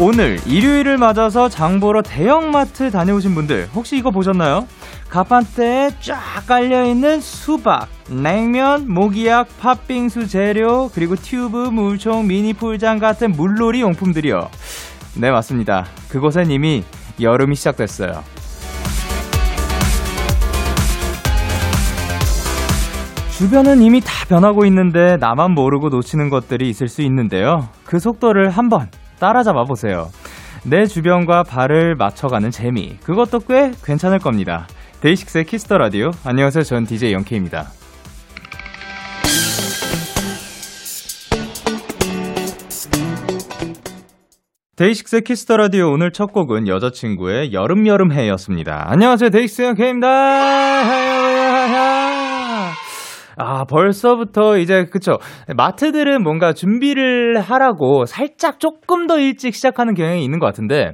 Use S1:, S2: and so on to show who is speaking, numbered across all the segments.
S1: 오늘 일요일을 맞아서 장 보러 대형마트 다녀오신 분들 혹시 이거 보셨나요? 가판대에 쫙 깔려있는 수박, 냉면, 모기약, 팥빙수 재료, 그리고 튜브, 물총, 미니 풀장 같은 물놀이 용품들이요. 네, 맞습니다. 그곳엔 이미 여름이 시작됐어요. 주변은 이미 다 변하고 있는데 나만 모르고 놓치는 것들이 있을 수 있는데요. 그 속도를 한번 따라잡아 보세요. 내 주변과 발을 맞춰가는 재미. 그것도 꽤 괜찮을 겁니다. 데이식스의 Kiss the Radio. 안녕하세요. 전 DJ 영케이입니다. 데이식스의 Kiss the Radio 오늘 첫 곡은 여자친구의 여름 여름 해였습니다. 안녕하세요. 데이식스 영케이입니다. 아, 벌써부터 이제, 그쵸. 마트들은 뭔가 준비를 하라고 살짝 조금 더 일찍 시작하는 경향이 있는 것 같은데,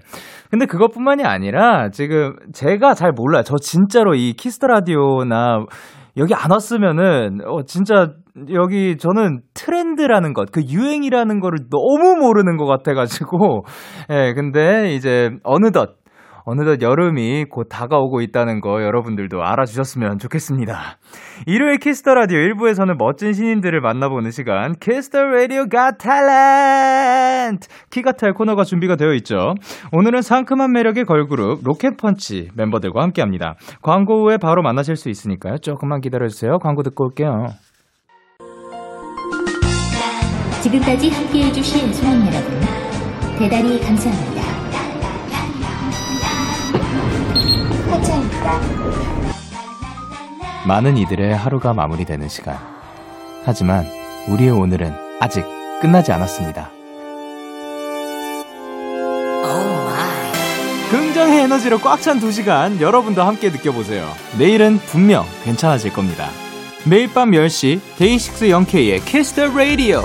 S1: 근데 그것뿐만이 아니라 지금 제가 잘 몰라요. 저 진짜로 이 Kiss the Radio나 여기 안 왔으면은, 어, 진짜 여기 저는 트렌드라는 것, 그 유행이라는 거를 너무 모르는 것 같아가지고, 예, 근데 이제 어느덧 어느덧 여름이 곧 다가오고 있다는 거 여러분들도 알아주셨으면 좋겠습니다. 일요일 Kiss the Radio 1부에서는 멋진 신인들을 만나보는 시간 Kiss the Radio Got Talent 키갓탈 코너가 준비가 되어 있죠. 오늘은 상큼한 매력의 걸그룹 로켓펀치 멤버들과 함께합니다. 광고 후에 바로 만나실 수 있으니까요. 조금만 기다려주세요. 광고 듣고 올게요.
S2: 지금까지 함께해주신 수민 여러분, 대단히 감사합니다.
S1: 많은 이들의 하루가 마무리되는 시간. 하지만 우리의 오늘은 아직 끝나지 않았습니다. 긍정의 에너지로 꽉 찬 두 시간 여러분도 함께 느껴보세요. 내일은 분명 괜찮아질 겁니다. 매일 밤 10시 데이식스 영케이의 Kiss the Radio.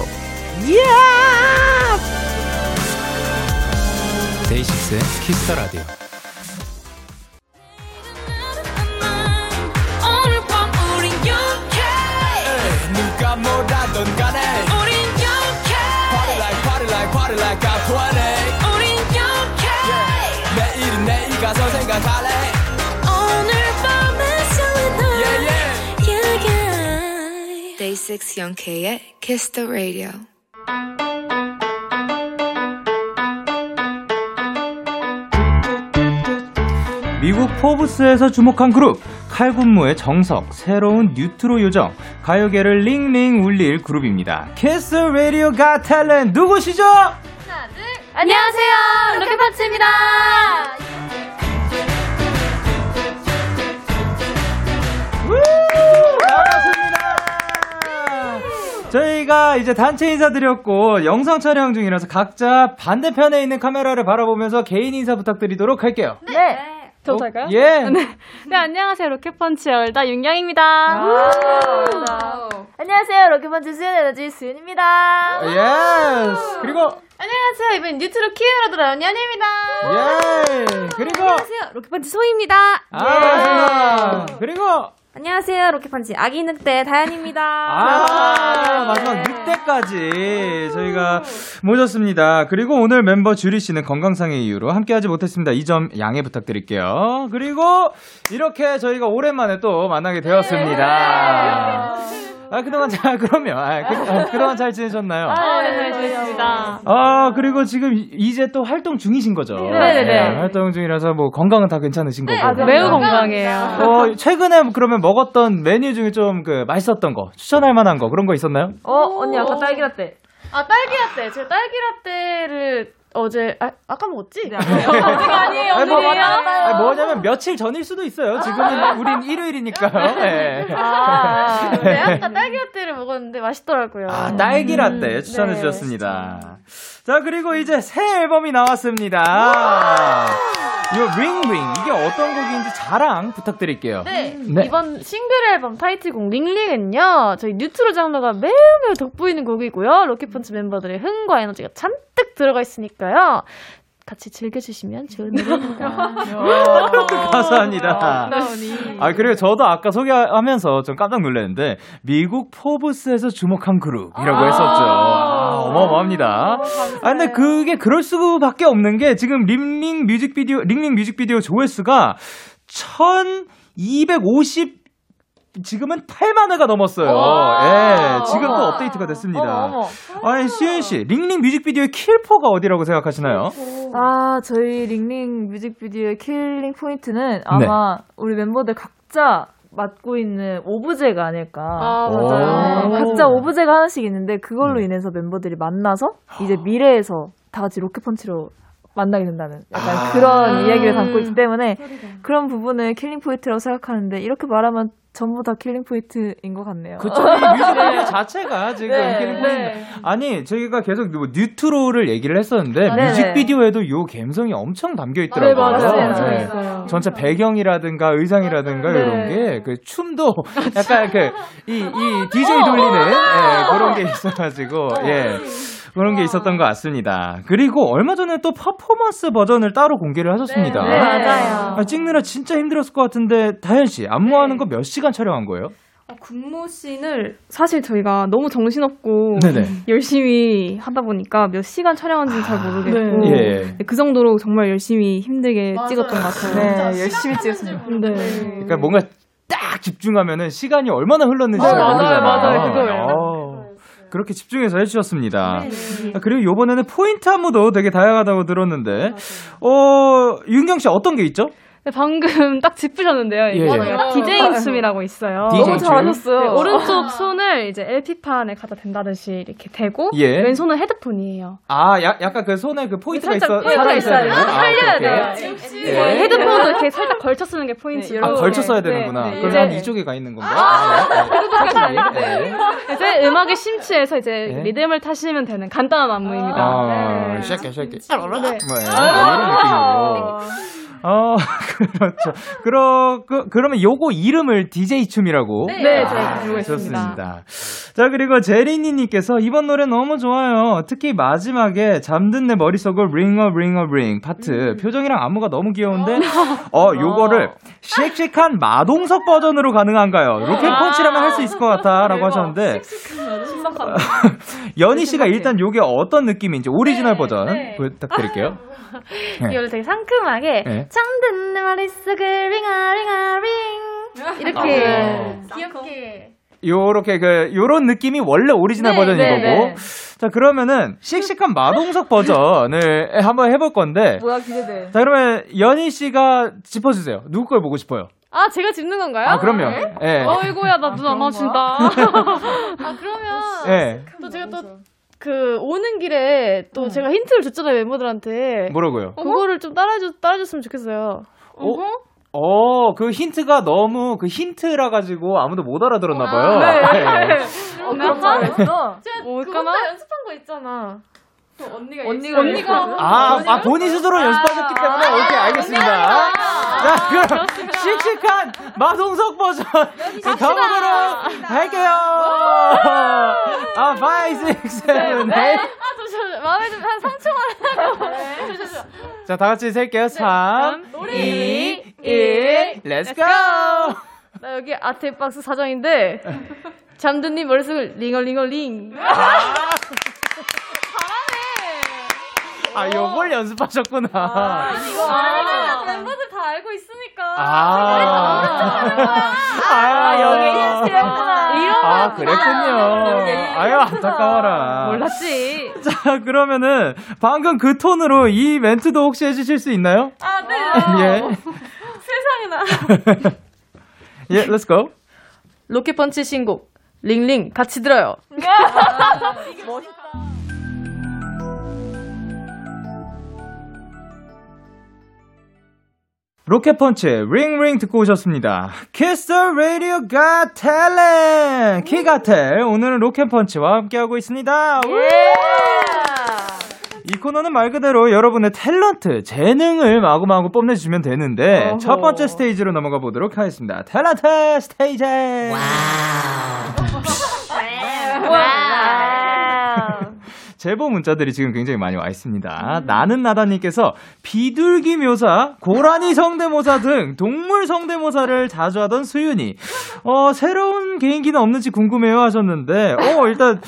S1: 데이식스의
S3: Kiss the
S4: Radio. 가서 생각할래
S3: 오늘 밤에 설레는
S4: yeah, yeah.
S3: yeah, yeah. Day 6 영케이의 Kiss the Radio
S1: 미국 포브스에서 주목한 그룹 칼군무의 정석 새로운 뉴트로 요정 가요계를 Ring Ring 울릴 그룹입니다. Kiss the Radio Got Talent 누구시죠?
S3: 안녕하세요 로켓펀치입니다
S1: 저희가 이제 단체 인사드렸고 영상 촬영 중이라서 각자 반대편에 있는 카메라를 바라보면서 개인 인사 부탁드리도록 할게요.
S5: 네. 저도 할까요?
S1: 예.
S5: 네, 안녕하세요. 로켓펀치 열다 윤경입니다.
S6: 안녕하세요. 로켓펀치 수연 에너지 수연입니다.
S1: Yes. 그리고
S6: 안녕하세요. 이번 뉴트로 퀸으로 돌아온 연희입니다.
S1: 예. 그리고
S5: 안녕하세요. 로켓펀치 소희입니다.
S1: 아, 반갑습니다. 그리고
S6: 안녕하세요. 로켓펀치 아기 늑대 다현입니다.
S1: 아, 마지막 늑대까지 저희가 모셨습니다. 그리고 오늘 멤버 주리 씨는 건강상의 이유로 함께하지 못했습니다. 이 점 양해 부탁드릴게요. 그리고 이렇게 저희가 오랜만에 또 만나게 되었습니다. 아, 그동안 잘, 그러면, 아, 그, 아, 그동안 잘 지내셨나요?
S5: 아, 네, 잘 지냈습니다.
S1: 아, 그리고 지금 이제 또 활동 중이신 거죠?
S5: 네네네.
S1: 활동 중이라서 뭐 건강은 다 괜찮으신 거고.
S5: 매우 건강해요.
S1: 어, 최근에 그러면 먹었던 메뉴 중에 좀 그 맛있었던 거, 추천할 만한 거, 그런 거 있었나요?
S6: 어, 언니 아까 딸기라떼. 아, 딸기라떼. 제가 딸기라떼를 어제, 아, 아까 먹었지? 네, 어제가 아니에요.
S1: 아니, 뭐. 아니, 뭐냐면 며칠 전일 수도 있어요. 지금은 우린 일요일이니까요. 네.
S6: 아, 네, 아까 딸기 라떼를 먹었는데 맛있더라고요.
S1: 아, 딸기 라떼 추천해
S6: 네.
S1: 주셨습니다. 자, 그리고 이제 새 앨범이 나왔습니다. 이 Ring Ring 이게 어떤 곡인지 자랑 부탁드릴게요.
S6: 네.
S1: 네.
S6: 이번 싱글 앨범 타이틀곡 Ring Ring은요. 저희 뉴트로 장르가 매우 매우 돋보이는 곡이고요. 로켓펀치 멤버들의 흥과 에너지가 잔뜩 들어가 있으니까요. 같이 즐겨주시면 좋은 노래입니다.
S1: 감사합니다. 아, 그리고 저도 아까 소개하면서 좀 깜짝 놀랐는데, 미국 포브스에서 주목한 그룹이라고 했었죠. 아, 어마어마합니다. 아, 근데 그게 그럴 수밖에 없는 게, 지금 Ring Ring 뮤직비디오, Ring Ring 뮤직비디오 조회수가 1250 지금은 8만 회가 넘었어요. 예, 지금 또 업데이트가 됐습니다.
S6: 어머,
S1: 아니, 수윤 씨, Ring Ring 뮤직비디오의 킬포가 어디라고 생각하시나요?
S5: 아, 저희 Ring Ring 뮤직비디오의 killing 포인트는 아마
S1: 네.
S5: 우리 멤버들 각자 맡고 있는 오브제가 아닐까.
S6: 아,
S1: 오.
S6: 맞아요.
S5: 네, 각자 오브제가 하나씩 있는데 그걸로
S1: 네.
S5: 인해서 멤버들이 만나서 이제 미래에서 다 같이 로켓펀치로 만나게 된다는 약간
S1: 아.
S5: 그런 이야기를 담고 있기 때문에 그런 부분을 killing 포인트라고 생각하는데 이렇게 말하면 전부 다 killing 포인트인 것 같네요.
S1: 그쵸. 이 뮤직비디오 자체가 지금
S5: 네,
S1: killing
S5: 네.
S1: 포인트. 아니, 저희가 계속 뭐 뉴트로를 얘기를 했었는데,
S5: 네네.
S1: 뮤직비디오에도 요 감성이 엄청 담겨 있더라고요.
S6: 네, 맞아요.
S5: 맞아요.
S1: 네.
S5: 있어요.
S1: 전체 배경이라든가 의상이라든가
S5: 네.
S1: 이런 게, 그 춤도 약간 그, 이, 이 DJ 돌리는, 예, 그런 게 있어가지고, 예. 그런 게 있었던 것 같습니다. 그리고 얼마 전에 또 퍼포먼스 버전을 따로 공개를 하셨습니다.
S5: 네, 맞아요.
S1: 아, 찍느라 진짜 힘들었을 것 같은데, 다현 씨, 안무하는 거몇 시간 촬영한 거예요?
S7: 어, 군무 씬을 사실 저희가 너무 정신없고
S1: 네네.
S7: 열심히 하다 보니까 몇 시간 촬영한지는 잘 모르겠고
S1: 예.
S7: 네, 그 정도로 정말 열심히 힘들게
S6: 맞아요.
S7: 찍었던 것 같아요.
S5: 네, 열심히 찍었습니다.
S7: 네.
S1: 그러니까 뭔가 딱 집중하면은 시간이 얼마나 흘렀는지
S6: 네,
S1: 잘
S6: 맞아요,
S1: 모르잖아요.
S6: 맞아요, 그거예요.
S1: 어, 그렇게 집중해서 해주셨습니다. 아, 그리고 요번에는 포인트 안무도 되게 다양하다고 들었는데, 어, 윤경 씨 어떤 게 있죠?
S7: 네, 방금 딱 짚으셨는데요.
S1: 예, 예.
S7: 디제잉 춤이라고 있어요.
S1: 디제잉
S5: 너무
S1: 춤?
S5: 잘하셨어요.
S7: 네, 오른쪽 손을 이제 LP판에 갖다 댄다듯이 이렇게 대고
S1: 예.
S7: 왼손은 헤드폰이에요.
S1: 아, 야, 약간 그 손에 그 포인트가 있어, 살아 있어야
S7: 있어야 돼요.
S1: 아,
S7: 살려야 돼요.
S1: 오케이.
S7: 네,
S1: 예.
S7: 헤드폰도 이렇게 살짝 걸쳐 쓰는 게 포인트예요.
S1: 아, 걸쳐 써야
S7: 네,
S1: 되는구나.
S7: 네,
S1: 그럼
S7: 이제-
S1: 한 이쪽에 가 있는 건가? 아, 네.
S7: 이제 음악에 심취해서 이제
S1: 네.
S7: 리듬을 타시면 되는 간단한 안무입니다.
S1: 아,
S7: 네.
S1: 쉐게, 쉐게.
S7: 네.
S1: 뭐, 이런 느낌으로. 어, 그렇죠. 그러, 그, 그러면 요거 이름을 DJ 춤이라고?
S7: 네,
S1: 아,
S7: 저희가 부르고 있습니다.
S1: 좋습니다. 자, 그리고 제리니님께서 이번 노래 너무 좋아요. 특히 마지막에 잠든 내 머릿속을 ring a ring 파트.
S7: 음.
S1: 표정이랑 안무가 너무 귀여운데, 어, 요거를 씩씩한 마동석 버전으로 가능한가요? 로켓 펀치라면 할 수 있을 것 같아. 라고 하셨는데, 연희 씨가 일단 요게 어떤 느낌인지 오리지널 버전 부탁드릴게요. 네.
S6: 이걸 되게 상큼하게
S1: 네.
S6: 잠든 내 머릿속을 ring a ring a ring 이렇게 귀엽게
S1: 요렇게 그 요런 느낌이 원래 오리지널
S6: 네,
S1: 버전인
S6: 네,
S1: 거고.
S6: 네.
S1: 자, 그러면은 씩씩한 마동석 버전을 한번 해볼 건데.
S5: 뭐야 기대돼.
S1: 자, 그러면 연희 씨가 짚어주세요. 누구 걸 보고 싶어요?
S7: 아, 제가 짚는 건가요?
S1: 아, 그럼요. 예.
S7: 어이구야, 나 눈 안 맞춘다.
S6: 아 그러면
S1: 예.
S6: 또 제가 또 그 오는 길에 또 제가 힌트를 줬잖아요 멤버들한테
S1: 뭐라고요?
S6: 그거를 좀 따라줘 따라줬으면 좋겠어요.
S1: 어? 어, 그 힌트가 너무 그 힌트라 가지고 아무도 못 알아들었나 봐요. 네.
S5: 어, 그럼 잘했어.
S6: 제가
S7: 뭘까나?
S6: 그거 혼자 연습한 거 있잖아.
S5: 언니가
S6: 언니가
S5: 언니가
S1: 아, 아, 본인 스스로 연습하셨기 때문에, 오케이, 알겠습니다. 자, 그럼, 씩씩한 마동석 버전, 가보도록 할게요. 아, 5, 6, 7, 8.
S6: 아 잠시만 마음에 좀 한 3초만 하고.
S1: 자, 다 같이 셀게요. 3, 2, 1, let's go!
S6: 나 여기 아트박스 사장인데 잠든님 머릿속을 링얼링얼링.
S1: 아, 요걸 연습하셨구나.
S6: 이거 아, 멤버들 다 알고 있으니까.
S1: 아,
S6: 아, 여기 힌트였구나. 이런
S1: 아, 그랬군요. 아유, 안타까워라.
S7: 몰랐지.
S1: 자, 그러면은, 방금 그 톤으로 이 멘트도 혹시 해주실 수 있나요?
S6: 아, 네.
S1: 예.
S6: 세상에나.
S1: 예, let's go.
S6: 로켓펀치 신곡 Ring Ring 같이 들어요.
S1: 로켓펀치 Ring Ring 듣고 오셨습니다. Kiss the Radio Got Talent! 키가텔 오늘은 로켓펀치와 함께하고 있습니다. 우! 이 코너는 말 그대로 여러분의 탤런트, 재능을 마구마구 뽐내주시면 되는데,
S5: 어허.
S1: 첫 번째 스테이지로 넘어가 보도록 하겠습니다. 탤런트 스테이지! 제보 문자들이 지금 굉장히 많이 와 있습니다. 나는 나다님께서 비둘기 묘사, 고라니 성대모사 등 동물 성대모사를 자주 하던 수윤이, 어, 새로운 개인기는 없는지 궁금해요 하셨는데, 어, 일단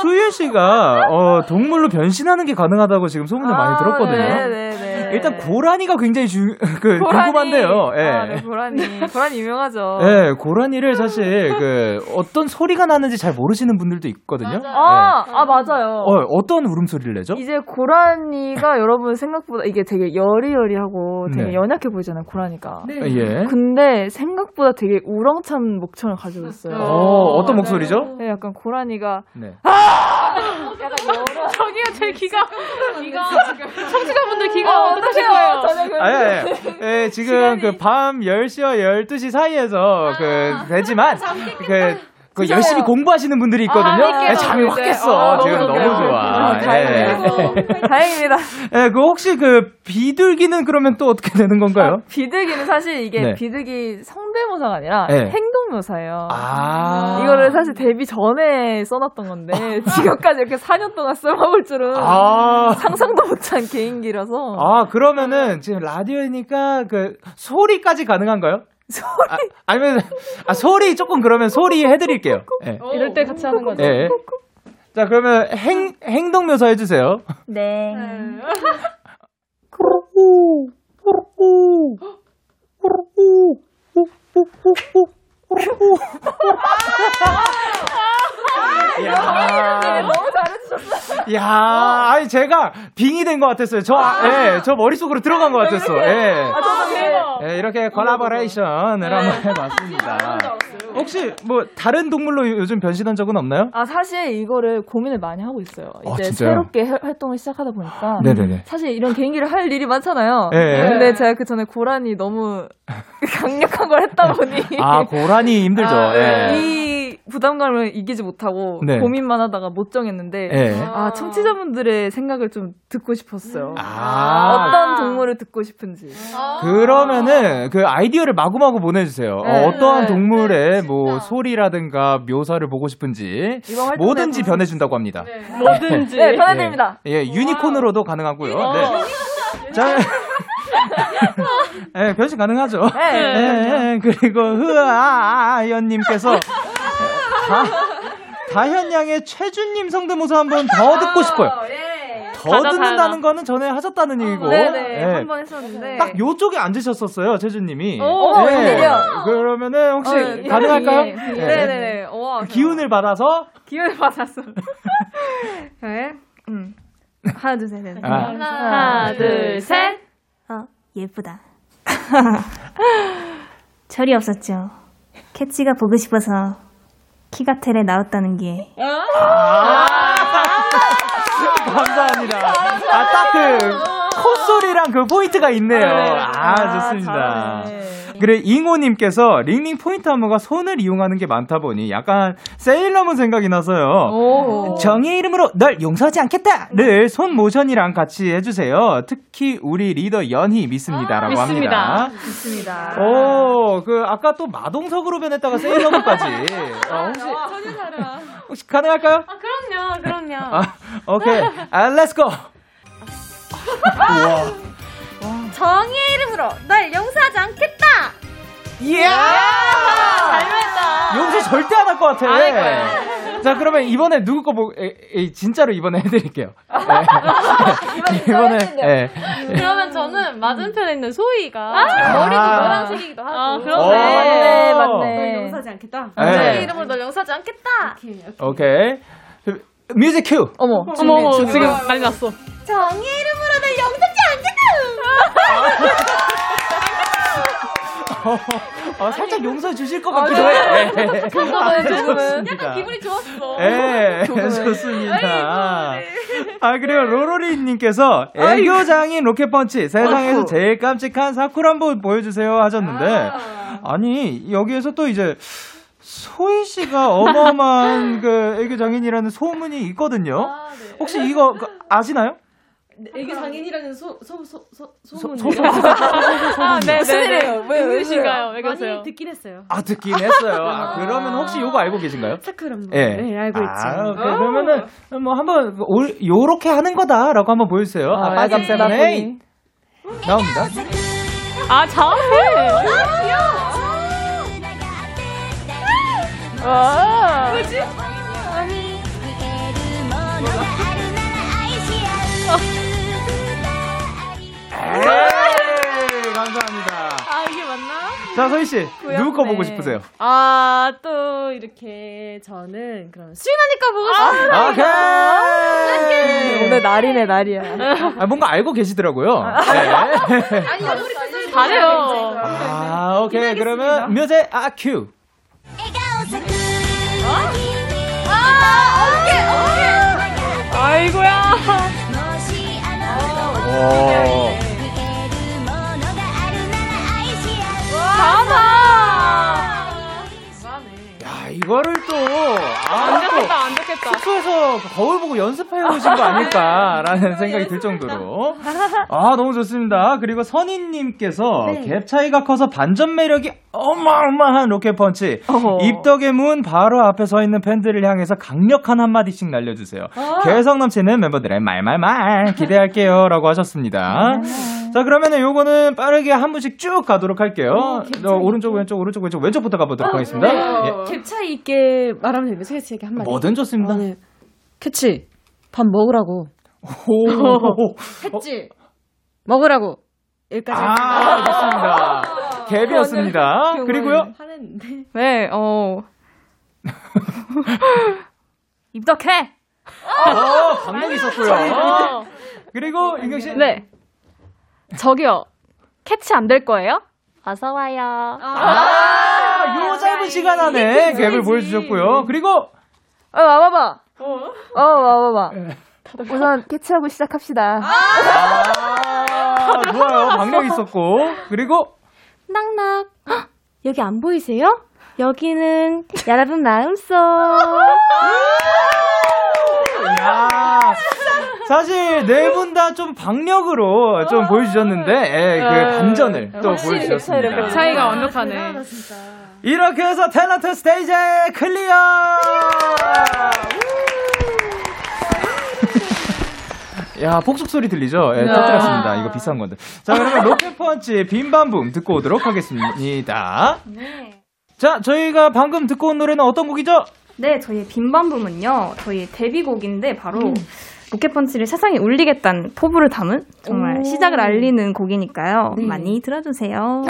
S1: 수윤 씨가, 어, 동물로 변신하는 게 가능하다고 지금 소문을 많이 들었거든요.
S5: 네네네.
S1: 일단 고라니가 굉장히 중, 그, 궁금한데요. 예.
S5: 아, 네, 고라니. 고라니 유명하죠.
S1: 예, 고라니를 사실 그 어떤 소리가 나는지 잘 모르시는 분들도 있거든요.
S5: 아, 아, 맞아요.
S1: 어, 어떤 울음소리를 내죠?
S5: 이제 고라니가 여러분 생각보다 이게 되게 여리여리하고 되게
S1: 네.
S5: 연약해 보이잖아요, 고라니가.
S1: 예.
S5: 근데 생각보다 되게 우렁찬 목청을 가지고 있어요.
S1: 어, 어떤 목소리죠?
S5: 네, 약간 고라니가
S1: 네.
S5: 여러
S6: 저기요, 제 귀가, 귀가, 청취자분들 귀가 어떠실 거예요?
S5: 저는 그
S1: 아니, 아니, 예, 지금 그 밤 10시와 12시 사이에서 그, 되지만, 그, 그 열심히 공부하시는 분들이 있거든요.
S5: 아,
S1: 예, 잠이 확
S5: 네.
S1: 깼어.
S5: 어,
S1: 지금
S5: 너무
S1: 너무.
S5: 좋아.
S1: 아, 예.
S5: 다행이다. 다행입니다.
S1: 예, 그 혹시 그 비둘기는 그러면 또 어떻게 되는 건가요?
S5: 아, 비둘기는 사실 이게
S1: 네.
S5: 비둘기 성대모사가 아니라
S1: 네.
S5: 행동묘사예요.
S1: 아.
S5: 이거를 사실 데뷔 전에 써놨던 건데 지금까지 이렇게 4년 동안 써먹을 줄은
S1: 아.
S5: 상상도 못한 개인기라서
S1: 아, 그러면은 지금 라디오니까 그 소리까지 가능한가요? 소리? 아, 니면 아, 소리 조금 그러면 소리 해드릴게요. 예.
S7: 이럴 때 같이 하는 거죠.
S1: 예. 자, 그러면 행, 행동 묘사 해주세요.
S5: 네.
S1: 야,
S5: 너무 잘해주셨어요.
S1: 야, 아니 제가 빙이 된 것 같았어요. 저, 아, 예, 저 머릿속으로 들어간 것 같았어. 예.
S5: 아, 저도 대박.
S1: 예, 이렇게 콜라보레이션을 한번 해봤습니다. 혹시 뭐 다른 동물로 요즘 변신한 적은 없나요?
S5: 아 사실 이거를 고민을 많이 하고 있어요.
S1: 아,
S5: 이제
S1: 진짜요?
S5: 새롭게 해- 활동을 시작하다 보니까
S1: 네네네.
S5: 사실 이런 개인기를 할 일이 많잖아요.
S1: 예.
S5: 근데 제가 그 전에 고란이 너무 강력한 걸 했다 보니
S1: 아, 고라니 힘들죠.
S5: 아,
S1: 예.
S5: 이 부담감을 이기지 못하고
S1: 네.
S5: 고민만 하다가 못 정했는데
S1: 예.
S5: 아 청취자분들의 생각을 좀 듣고 싶었어요.
S1: 아,
S5: 어떤 동물을 듣고 싶은지.
S1: 그러면은 그 아이디어를 마구마구 보내주세요.
S5: 네.
S1: 어, 떠한
S5: 네.
S1: 동물의 뭐 소리라든가 묘사를 보고 싶은지 뭐든지 변해준다고 합니다.
S7: 뭐든지.
S5: 네, 변해드립니다.
S1: 예, 유니콘으로도 가능하고요. 네. 자, 예, 변신 가능하죠.
S5: 네.
S1: 예, 그리고 흐아연님께서 다, 다현 양의 최준님 성대모사 한번 더 듣고 싶어요. 더
S6: 다다,
S1: 듣는다는 거는 전에 하셨다는 얘기고.
S5: 네네
S1: 예.
S5: 한번 했었는데
S1: 딱 요쪽에 앉으셨었어요, 최준님이.
S5: 오, 웬일이야.
S1: 그러면은 혹시
S5: 어, 예.
S1: 가능할까요?
S5: 예.
S1: 예.
S5: 네네네. 와,
S1: 기운을 받아서
S5: 기운을 받았어. 네. 음. 하나 둘 셋 넷.
S1: 아.
S6: 하나, 둘, 셋.
S8: 어, 예쁘다. 철이 없었죠. 캐치가 보고 싶어서 키가 텔에 나왔다는 게
S1: 감사합니다. 아, 딱 그 콧소리랑 그 포인트가 있네요. 아, 좋습니다.
S5: 잘하네.
S1: 그래, 잉호님께서 Ring Ring 포인트 안무가 손을 이용하는 게 많다 보니 약간 세일러문 생각이 나서요.
S5: 오.
S1: 정의 이름으로 널 용서하지 않겠다를 손 모션이랑 같이 해주세요. 특히 우리 리더 연희 믿습니다라고
S6: 믿습니다.
S1: 합니다.
S5: 좋습니다.
S1: 오, 그 아까 또 마동석으로 변했다가 세일러문까지. 어, 혹시 혹시 가능할까요?
S6: 아, 그럼요, 그럼요.
S1: 아, 오케이. 아, let's go. 우와.
S6: 정의의 이름으로 널 용서하지 않겠다.
S1: 이야!
S6: 잘했다.
S1: 용서 절대 안 할 것 같아.
S6: 안할 거예요.
S1: 자, 그러면 이번에 누구 거 보, 에, 에, 진짜로 이번에 해드릴게요. 네. 이번에, 예.
S6: 그러면 저는 맞은편에 있는 소희가
S1: 아.
S6: 머리도 노란색이기도 하고.
S7: 아,
S1: 오.
S5: 맞네, 맞네.
S7: 용서하지 않겠다.
S1: 네.
S6: 정의의 이름으로 널 용서하지 않겠다.
S1: 오케이. 그, music cue.
S5: 어머,
S7: 어머, 어머, 지금 난리 났어.
S6: 정의의 이름으로 널 용서하지 않겠다.
S1: 어, 살짝 용서해 주실 것 같기도 해. 예.
S5: 조금은,
S1: 아,
S5: 조금은.
S1: 좋습니다.
S6: 기분이 좋았어.
S1: 예, 좋습니다. 아, 그리고 로로리님께서 애교장인 로켓펀치, 세상에서 제일 깜찍한 사쿠라 한번 보여주세요 하셨는데, 아 니, 여기에서 또 이제, 소희 씨가 어마어마한 그 애교장인이라는 소문이 있거든요. 혹시 이거 그 아시나요?
S7: 애기 장인이라는 소 소 소 소문.
S6: 아, 네,
S7: 무슨
S6: 네, 네.
S7: 일이에요? 왜, 왜
S6: 누구신가요? 왜 그러세요?
S7: 많이 듣긴 했어요.
S1: 아, 듣긴 했어요. 아, 그러면 혹시 요거 알고 계신가요?
S7: 차크람.
S1: 예.
S7: 네, 알고 있죠.
S1: 아, 오케이. 그러면은 뭐 한번 올, 요렇게 하는 거다라고 한번 보여주세요. 아,
S5: 아, 야간
S1: 세븐에잇 나옵니다.
S6: 아, 잘해. 와.
S7: 뭐지?
S1: 에 이, 감사합니다.
S6: 아, 이게 맞나?
S1: 자, 서희 씨, 누구 거 보고 싶으세요?
S7: 아, 또 이렇게 저는 그럼 수윤언니까 보고 싶어요.
S1: 아, 오케이.
S5: 오늘 날이네 날이야.
S1: 아, 뭔가 알고 계시더라고요. 네.
S7: 아니, 우리
S6: 잘해요.
S1: 아, 오케이. 그러면 뮤직 아 큐.
S6: 아이고야.
S1: 오. 야, 이거를 또 아, 안또
S6: 좋겠다, 안 좋겠다.
S1: 숙소에서 거울 보고 연습해 오신 거 아닐까라는 생각이 들 정도로. 아, 너무 좋습니다. 그리고 선희님께서 갭 차이가 커서 반전 매력이 어마어마한 로켓펀치. 입덕의 문 바로 앞에 서 있는 팬들을 향해서 강력한 한마디씩 날려주세요. 개성 넘치는 멤버들의 말말말 기대할게요. 라고 하셨습니다. 자, 그러면은 요거는 빠르게 한 분씩 쭉 가도록 할게요. 어, 오른쪽, 왼쪽, 오른쪽, 왼쪽, 왼쪽부터 가보도록 하겠습니다. 예.
S7: 갭 차이 있게 말하면 되겠어요. 세게 한마디.
S1: 뭐든 좋습니다.
S7: 아, 네. 캐치. 밥 먹으라고.
S1: 오.
S7: 했지. 먹으라고. 여기까지.
S1: 아, 좋습니다. 갭이었습니다. 그리고요.
S7: 화냈는데.
S5: 네, 어. 입덕해.
S1: 어, 강력 있었고요. 그리고 윤경 씨.
S6: 네. 저기요. 캐치 안 될 거예요? 어서 와요.
S1: 아, 요 짧은 시간 안에 갭을 보여주셨고요. 그리고
S5: 어, 와봐봐. 어, 와봐봐. 우선 캐치하고 시작합시다.
S1: 아, 좋아요. 강력 있었고. 그리고
S6: 낙낙. 헉, 여기 안 보이세요? 여기는 여러분 마음속.
S1: 야 사실 네 분 다 좀 박력으로 좀 보여주셨는데 예, 그 반전을 또 보여주셨습니다.
S6: 차이가 완벽하네.
S1: 이렇게 해서 탤런트 스테이지 clear! 야, 폭죽 소리 들리죠? 예, 터뜨렸습니다. 이거 비싼 건데. 자, 그러면 로켓펀치 BIM BAM BUM 듣고 오도록 하겠습니다. 자, 저희가 방금 듣고 온 노래는 어떤 곡이죠?
S8: 네, 저희의 BIM BAM BUM은요, 저희 데뷔곡인데 바로 로켓펀치를 세상에 울리겠다는 포부를 담은 정말 시작을 알리는 곡이니까요. 많이 들어주세요.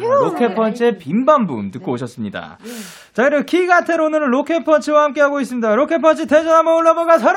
S1: 로켓펀치의 BIM BAM BUM 듣고 오셨습니다. 자, 그리고 키가텔로 오늘은 로켓펀치와 함께하고 있습니다. 로켓펀치 텐션 한번 올려볼까 질러!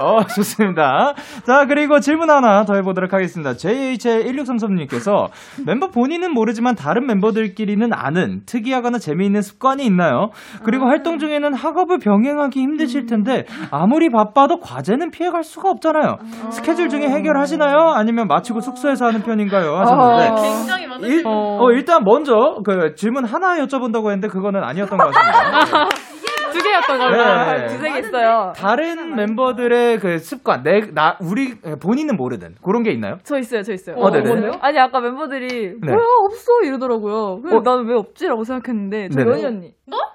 S1: 어, 좋습니다. 자, 그리고 질문 하나 더 해보도록 하겠습니다. JH1633님께서 멤버 본인은 모르지만 다른 멤버들끼리는 아는 특이하거나 재미있는 습관이 있나요? 그리고 활동 중에는 학업을 병행하기 힘드실 텐데 아무리 바빠도 과제는 피해갈 수가 없잖아요. 스케줄 중에 해결하시나요? 아니면 마치고 숙소에서 하는 편인가요? 하셨는데
S6: 굉장히 많은
S1: 일, 어, 일단 먼저 그 질문 하나 여쭤본다고 했는데 그거는 아니었던 것 같습니다.
S6: 두 개였던 걸로.
S1: 네.
S5: 두세 개 있어요.
S1: 다른 멤버들의 그 습관, 내, 나, 우리, 본인은 모르든 그런 게 있나요?
S5: 저 있어요, 저 있어요.
S1: 어, 네네.
S5: 뭔데요? 아니, 아까 멤버들이,
S1: 네.
S5: 뭐야, 없어, 이러더라고요.
S1: 어?
S5: 나는 왜 없지라고 생각했는데, 저
S1: 네네.
S5: 연희 언니. 어?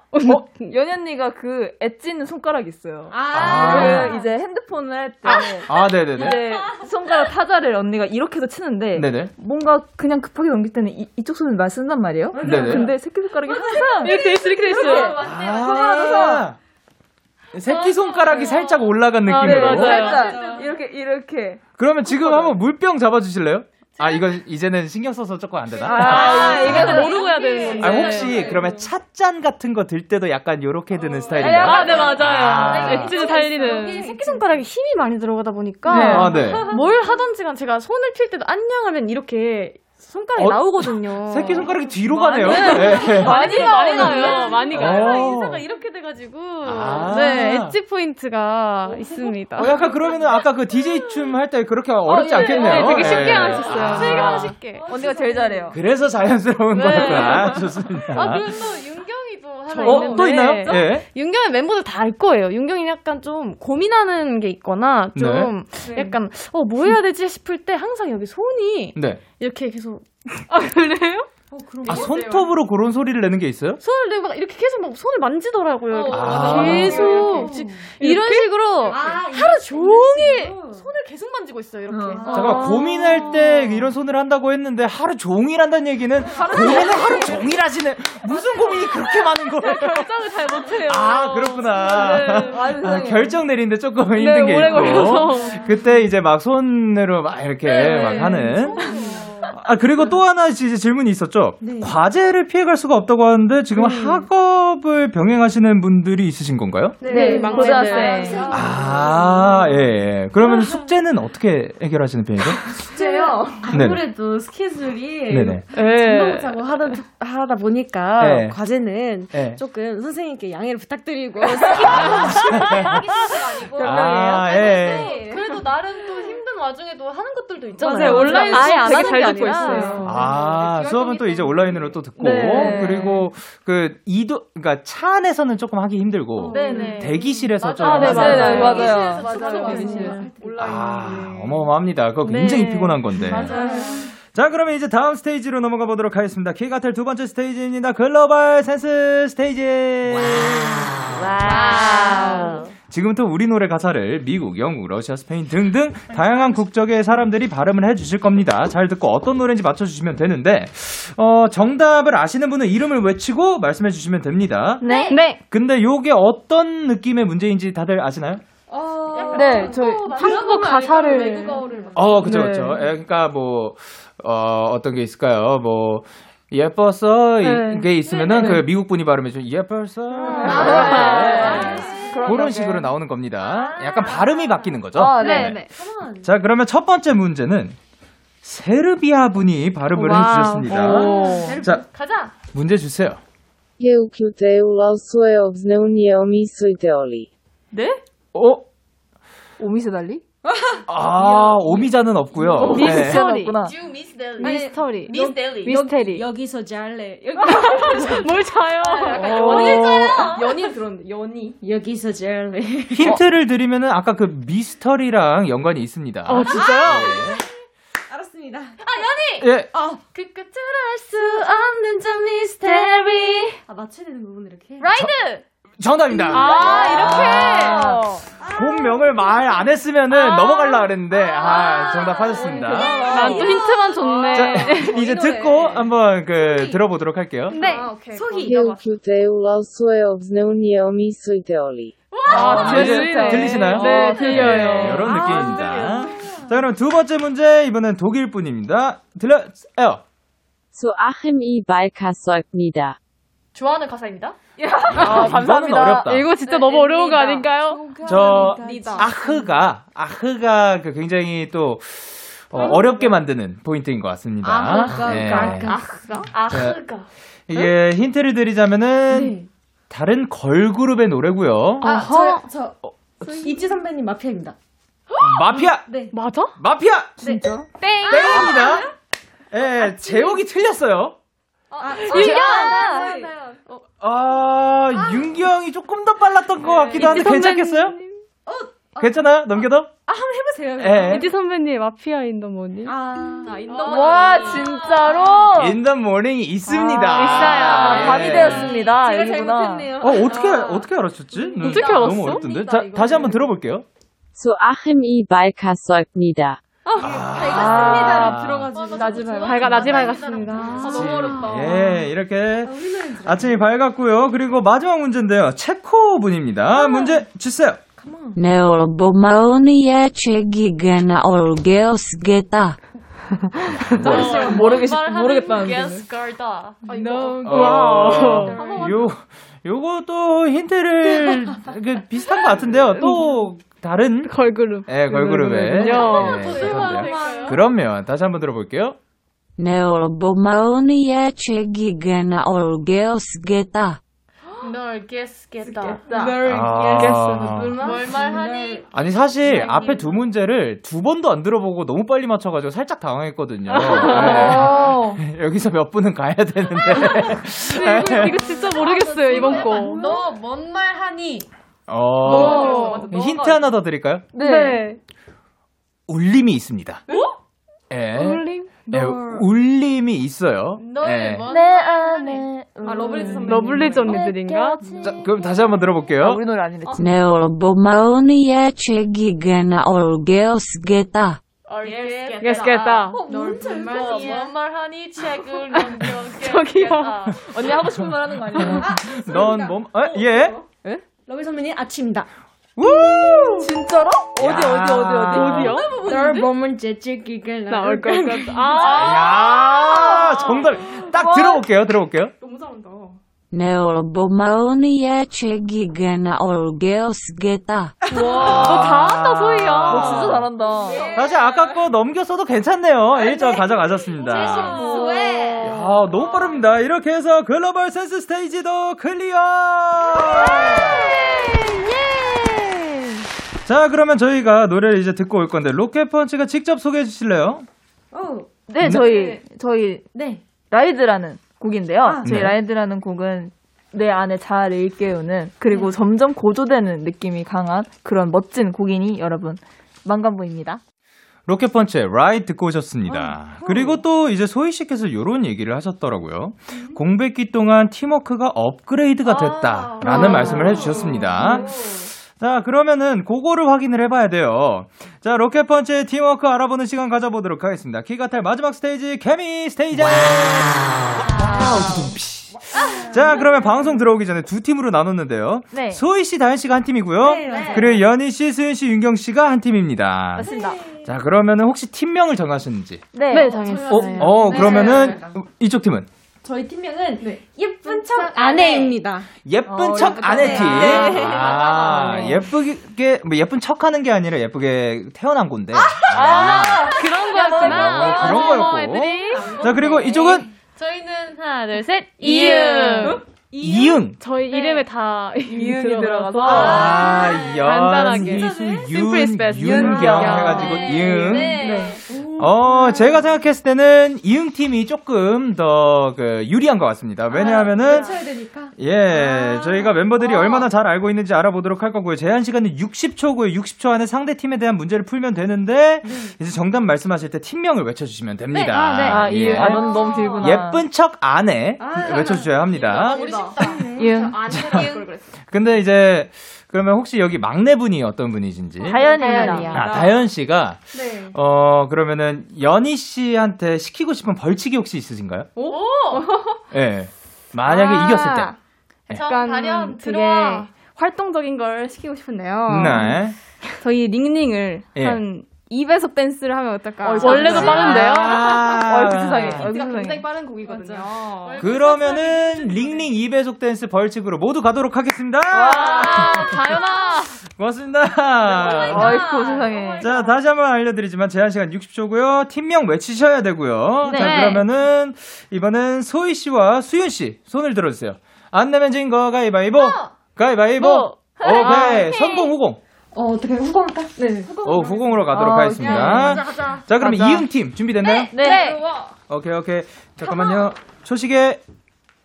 S5: 연희 언니가 그 엣지는 손가락이 있어요.
S1: 아.
S5: 그 이제 핸드폰을 할 때,
S1: 아, 네네네.
S5: 이제 손가락 타자를 언니가 이렇게도 치는데,
S1: 네네.
S5: 뭔가 그냥 급하게 넘길 때는 이, 이쪽 손을 말 쓴단 말이에요.
S1: 네네.
S5: 근데 새끼손가락이 항상
S6: 이렇게 돼 있어, 이렇게 돼 있어.
S1: 아, 새끼손가락이 살짝 올라간
S5: 아,
S1: 느낌으로.
S5: 네, 살짝 이렇게 이렇게.
S1: 그러면 지금 한번 물병 잡아주실래요? 아, 이거 이제는 신경 써서 조금 안 되나?
S5: 아,
S6: 이거 모르고 해야 되는 건데.
S1: 아, 혹시 그러면 찻잔 같은 거 들 때도 약간 요렇게 드는 스타일인가요?
S6: 아, 네, 맞아요.
S1: 아.
S6: 엣지를 살리는.
S7: 새끼 손가락에 힘이 많이 들어가다 보니까
S5: 네.
S1: 아, 네.
S7: 뭘 하던지 간 제가 손을 필 때도 안녕하면 이렇게 손가락이
S1: 어?
S7: 나오거든요.
S1: 새끼 손가락이 뒤로 가네요. 네.
S6: 많이 많이 나요. 많이 가요.
S1: 어.
S7: 인사가 이렇게 돼가지고
S1: 아.
S6: 네, 엣지 포인트가 있습니다.
S1: 어, 약간 그러면은 아까 그 DJ 춤 할 때 그렇게 어렵지 않겠네요.
S6: 네, 되게 쉽게
S1: 예.
S6: 하셨어요.
S1: 아.
S6: 되게 쉽게.
S5: 언니가 제일 잘해요.
S1: 그래서 자연스러운
S6: 네.
S1: 거였구나. 좋습니다.
S7: 아 그리고 또 윤경이도
S6: 하나
S1: 어,
S6: 있는데
S1: 또 있나요? 예.
S6: 윤경의 멤버들 다 알 거예요. 윤경이 약간 좀 고민하는 게 있거나 좀 약간 어 뭐 해야 되지 싶을 때 항상 여기 손이
S1: 네.
S6: 이렇게 계속
S1: 아, 손톱으로 그런 소리를 내는 게 있어요?
S6: 손을 내고 막 이렇게 계속 막 손을 만지더라고요. 이렇게
S1: 아.
S6: 계속 지- 이런 식으로 하루 종일 손을 계속 만지고 있어요. 이렇게.
S1: 잠깐 고민할 때 이런 손을 한다고 했는데 하루 종일 한다는 얘기는 고민을 하루 종일 하시는 무슨 고민이 그렇게 많은 거예요?
S6: 결정을 잘 못해요.
S1: 아 그렇구나.
S6: 네.
S1: 아, 결정 내리는데 조금 힘든 게 있고.
S6: 걸려서.
S1: 그때 이제 막 손으로 막 이렇게
S6: 네.
S1: 막 하는. 아 그리고 또 하나 이제 질문이 있었죠. 과제를 피해갈 수가 없다고 하는데 지금 학업을 병행하시는 분들이 있으신 건가요?
S5: 네, 고등학생.
S1: 아 예. 예. 그러면 숙제는 어떻게 해결하시는 편이죠?
S7: 숙제요.
S1: 네네.
S7: 아무래도 스케줄이
S1: 네네.
S7: 잠도 못 자고 하다, 하다 보니까
S1: 네.
S7: 과제는
S1: 네.
S7: 조금 선생님께 양해를 부탁드리고
S1: 아 예.
S6: 그래도 나름 또 와중에도 하는 것들도 있잖아요.
S5: 맞아요. 온라인
S6: 아예
S5: 수업
S6: 안
S5: 되게
S6: 잘게
S5: 듣고. 있어요.
S1: 아, 수업은 또 이제 온라인으로 또 듣고,
S5: 네.
S1: 그리고 그 이도, 그러니까 차 안에서는 조금 하기 힘들고,
S6: 네네.
S1: 대기실에서 좀.
S6: 아, 네, 맞아요.
S5: 맞아요.
S6: 맞아요.
S5: 맞아요.
S1: 아, 어마어마합니다. 그거 굉장히
S6: 네.
S1: 피곤한 건데. 자, 그러면 이제 다음 스테이지로 넘어가 보도록 하겠습니다. 키가텔 두 번째 스테이지입니다. 글로벌 센스 스테이지.
S6: 와우.
S1: 지금부터 우리 노래 가사를 미국, 영국, 러시아, 스페인 등등 다양한 국적의 사람들이 발음을 해주실 겁니다. 잘 듣고 어떤 노래인지 맞춰주시면 되는데, 어, 정답을 아시는 분은 이름을 외치고 말씀해주시면 됩니다.
S5: 네. 네.
S1: 근데 요게 어떤 느낌의 문제인지 다들 아시나요?
S5: 네, 저희 한국어 가사를
S6: 어,
S1: 그쵸,
S5: 네.
S1: 그쵸. 예, 그러니까 뭐, 어, 어떤 게 있을까요? 뭐, 예뻤어?
S5: 네.
S1: 이게 있으면은 그 미국 분이 발음해줘. 예뻤어?
S5: 아,
S1: 네. 그런 식으로 나오는 겁니다. 약간 발음이 바뀌는 거죠?
S5: 아, 네, 네.
S1: 자, 그러면 첫 번째 문제는 세르비아 분이 발음을
S5: 와우.
S1: 해주셨습니다. 자,
S6: 가자.
S1: 문제 주세요.
S9: Uključila svoje obzneumijomi svojteli.
S5: 네?
S1: 어?
S5: 오미세 달리?
S1: 아, 오미자는 없고요. 네.
S5: 미스터리.
S6: 미스.
S5: 미스터리.
S6: 미스 델리.
S5: 미스테리.
S7: 여기서 잘래.
S5: 뭘 자요?
S1: 어,
S7: 연이 들었는데 연이 여기서 잘래.
S1: 힌트를 드리면은 아까 그 미스터리랑 연관이 있습니다.
S5: 어, 진짜요?
S7: 알았습니다.
S1: 예.
S6: 그 끝을 알 수 없는 저 미스테리.
S7: 아 맞춰야 되는 부분을 이렇게.
S6: 라이드.
S1: 정답입니다.
S6: 아,
S1: 본명을 말 안 했으면은 넘어갈라 그랬는데, 아, 정답하셨습니다.
S5: 난 또 힌트만 줬네.
S1: 자, 이제 듣고 한번 그 들어보도록 할게요.
S6: 네.
S9: svoje obzneumijomi svojteli.
S5: 아, 들리죠.
S1: 들리시나요?
S5: 네, 들려요.
S1: 네, 이런 느낌입니다. 자, 그럼 두 번째 문제, 이번엔 독일 분입니다. 들려요.
S9: Zu Achim i Balkasäugnieder.
S6: 좋아하는 가사입니다.
S1: 아, 어렵다.
S5: 이거 진짜 너무 어려운 거 아닌가요?
S1: 저. 아흐가, 아흐가 그 굉장히 또, 어, 어렵게 만드는 포인트인 것 같습니다.
S7: 아흐가,
S1: 네.
S7: 아흐가.
S6: 아흐가.
S1: 이게 힌트를 드리자면은, 다른 걸그룹의 노래고요
S7: 아, 저, 저, 이지 선배님 마피아입니다.
S1: 마피아!
S5: 맞아?
S1: 마피아!
S5: 진짜?
S1: 땡입니다. 예, 제목이 틀렸어요.
S5: 윤경!
S1: 아, 윤경이 조금 더 빨랐던 것 같기도 한데
S5: 선배님.
S1: 괜찮겠어요? 괜찮아요? 넘겨도?
S7: 해보세요.
S1: 예.
S5: 이지 선배님 마피아 인더모니.
S7: 아,
S5: 아와 진짜로?
S1: In the morning이 있습니다.
S5: 아, 있어요.
S1: 예.
S5: 밤이 되었습니다.
S7: 제가
S5: 여기구나.
S7: 잘못했네요.
S1: 어, 어떻게, 어떻게 알았었지?
S5: 어떻게
S1: 너무
S5: 알았어?
S1: 어렵던데. 자, 다시 한번 들어볼게요.
S9: Zu Achim i Balkasäugnieder.
S5: 아,
S7: 들어가지고.
S5: 나지 밝 밝아 나지 밝았습니다.
S6: 너무 어렵다.
S1: 예, 이렇게 아 침이 밝았고요. 그리고 마지막 문제인데요. 체코 분입니다. 문제 주세요.
S9: Neobomaonie Chegigena Olgeosgeta.
S5: 모르겠 모르겠다는데.
S6: 게스걸다.
S1: 어, 요, 요것도 힌트를 그 비슷한 것 같은데요. 또 다른
S5: 걸그룹.
S1: 예, 걸그룹의
S5: 그렇군요.
S1: 예, 가사인데요. 그러면 다시 한번 들어볼게요.
S9: Neobomaonie Chegigena Olgeosgeta.
S6: 널 guess겠다.
S7: 널
S1: 아.
S7: guess.
S6: 뭘 말하니?
S1: 아니 사실 앞에 두 문제를 두 번도 안 들어보고 너무 빨리 맞춰가지고 살짝 당황했거든요. 네. 여기서 몇 분은 가야 되는데.
S7: 이거, 이거 진짜 모르겠어요 이번 거.
S6: 너 뭔 말하니?
S1: 어, 힌트 하나 더 드릴까요?
S7: 네.
S1: 울림이 있습니다. 예.
S7: 울림?
S1: 예, 울림이 있어요. 예.
S6: 뭔
S5: 내? 안에
S7: 아 러블리즈 선배. 러블리즈 언니들인가?
S1: 자, 그럼 다시 한번 들어볼게요.
S5: 우리 노래 아니래.
S9: Neobomaonia Chegigana Olgeosgeta.
S7: guess겠다.
S6: 널뭔 말하니? 뭔 말 하니? 책을 넘겨
S7: 저기요.
S5: 언니 하고 싶은 말 하는 거 아니에요?
S1: 넌 뭐, 어, 예?
S7: 러블 선배님 아침이다.
S5: 진짜로? 어디 어디 어디 어디
S7: 어디요?
S6: 널 보면 재채기가
S7: 나올 것 같아. 아.
S1: 야 정답. 딱 들어볼게요, 들어볼게요.
S7: 너무 잘한다.
S9: 널 보면 재채기가 나올 것 같아.
S7: 너 잘한다 소희야.
S5: 너 진짜 잘한다.
S1: 사실 아까 거 넘겼어도 괜찮네요. 1점 가져가셨습니다. 야, 너무 빠릅니다. 이렇게 해서 글로벌 센스 스테이지도 클리어! 자, 그러면 저희가 노래를 이제 듣고 올 건데, 로켓펀치가 직접 소개해 주실래요?
S5: 네, 저희 저희
S7: 네.
S5: RIDE라는 곡인데요. 저희
S1: 네.
S5: RIDE라는 곡은 내 안에 잘 일깨우는 그리고 점점 고조되는 느낌이 강한 그런 멋진 곡이니 여러분 많관부입니다.
S1: 로켓펀치의 RIDE 듣고 오셨습니다. 그리고 또 이제 소희 씨께서 이런 얘기를 하셨더라고요. 공백기 동안 팀워크가 업그레이드가 됐다라는 말씀을 해주셨습니다. 자, 그러면은 그거를 확인을 해봐야 돼요. 자, 로켓펀치의 팀워크 알아보는 시간 가져보도록 하겠습니다. 키가텔 마지막 스테이지 케미 스테이지. 와우, 두둥피. 자, 그러면 방송 들어오기 전에 두 팀으로 나눴는데요.
S5: 네.
S1: 소희 씨, 다현 씨가 한 팀이고요. 그리고 연희 씨, 수현 씨, 윤경 씨가 한 팀입니다.
S5: 맞습니다.
S1: 자, 그러면은 혹시 팀명을 정하셨는지?
S5: 네.
S7: 네, 정했어요.
S1: 어, 어 그러면은 이쪽 팀은
S7: 저희 팀명은 예쁜 척 안 해입니다.
S1: 예쁜
S5: 어,
S1: 척 아내 팀.
S5: 네.
S1: 아, 예쁘게 뭐 예쁜 척하는 게 아니라 예쁘게 태어난 건데.
S5: 아,
S7: 그런 거였구나.
S1: 어, 그런 거였고.
S7: 어, 애들이.
S1: 자, 그리고 이쪽은
S6: 저희는 하나, 둘, 셋.
S7: 이응.
S1: 이응.
S7: 저희 이름에 다
S5: 이응이 들어가서.
S1: 아, 연,
S7: 간단하게. best.
S1: 윤경
S5: 윤경.
S1: 해가지고 이응.
S6: 네.
S1: 어, 제가 생각했을 때는 이응 팀이 조금 더 그 유리한 것 같습니다. 왜냐하면은
S7: 쳐야 되니까.
S1: 예, 저희가 멤버들이 얼마나 잘 알고 있는지 알아보도록 할 거고요. 제한 시간은 60초고요. 60초 안에 상대 팀에 대한 문제를 풀면 되는데 이제 정답 말씀하실 때 팀명을 외쳐주시면 됩니다.
S6: 아, 네.
S5: 아,
S1: 예.
S5: 이, 아, 넌 너무 길구나.
S1: 예쁜 척 안에 외쳐주셔야 합니다.
S6: 우리 쉽다.
S5: 이응.
S6: 아니면
S1: 근데 이제 그러면 혹시 여기 막내분이 어떤 분이신지?
S5: 다현입니다.
S1: 아, 다현 씨가
S7: 네.
S1: 어 그러면은 연희 씨한테 시키고 싶은 벌칙이 혹시 있으신가요?
S7: 오!
S1: 예. 만약에
S8: 아.
S1: 이겼을 때.
S6: 약간 다련
S8: 되게
S6: 들어와.
S8: 활동적인 걸 시키고 싶은데요.
S1: 네.
S8: 저희 링링을
S1: 예.
S8: 한 2배속 댄스를 하면 어떨까?
S7: 원래도 빠른데요?
S1: 아.
S5: 얼굴 세상에. 얼굴.
S8: 굉장히 빠른 곡이거든요.
S1: 그러면은 링링 2배속 댄스 벌칙으로 모두 가도록 하겠습니다.
S6: 아, 다현아.
S1: 고맙습니다.
S5: 아이쿠 세상에.
S1: 자, 다시 한번 알려드리지만 제한 시간 60초고요. 팀명 외치셔야 되고요. 자,
S6: 네.
S1: 그러면은 이번엔 소희 씨와 수윤 씨 손을 들어주세요. 안 내면 진 거 가위바위보. 가위바위보.
S6: 뭐.
S1: 오케이. 선공 후공.
S7: 어, 어떻게 후공할까? 네.
S1: 오, 후공으로 가도록
S5: 아,
S1: 하겠습니다.
S6: 가자, 가자.
S1: 자, 그럼
S5: 가자.
S1: 이응 팀 준비됐나요?
S6: 네.
S1: 오케이, 오케이. 잠깐만요. 초식에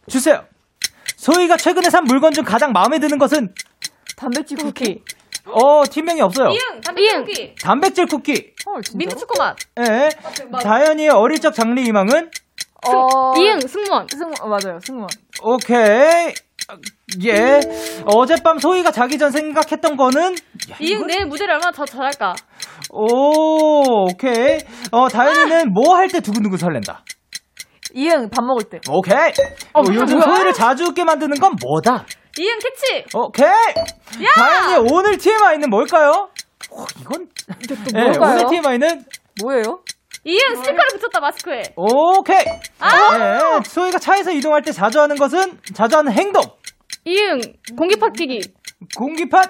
S1: 주세요. 소희가 최근에 산 물건 중 가장 마음에 드는 것은
S5: 단백질 쿠키.
S1: 어, 팀명이 없어요.
S6: 이응, 단백질
S1: 단백질 쿠키.
S5: 헐.
S6: 민트 초코맛.
S1: 예. 다현이의 어릴 적 장래 희망은
S5: 어,
S7: 이응, 승무원.
S5: 승무 어, 맞아요. 승무원.
S1: 오케이. 예. 어젯밤 소희가 자기 전 생각했던 거는
S6: 이응 내일 무대를 얼마나 더 잘할까?
S1: 오, 오케이. 어, 다현이는 뭐 할 때 두근두근 설렌다.
S5: 이응 밥 먹을 때.
S1: 오케이. 어, 요즘 소희를 자주 웃게 만드는 건 뭐다?
S6: 이응 캐치.
S1: 오케이. 다현이 오늘 TMI는 뭘까요? 어, 이건 예,
S5: 뭘까요?
S1: 오늘 TMI는
S5: 뭐예요?
S6: 이응 스티커를 붙였다 마스크에.
S1: 오케이. 예, 소희가 차에서 이동할 때 자주 하는 것은 자주 하는 행동.
S7: 이응, 공기팟 끼기.
S1: 공기팟.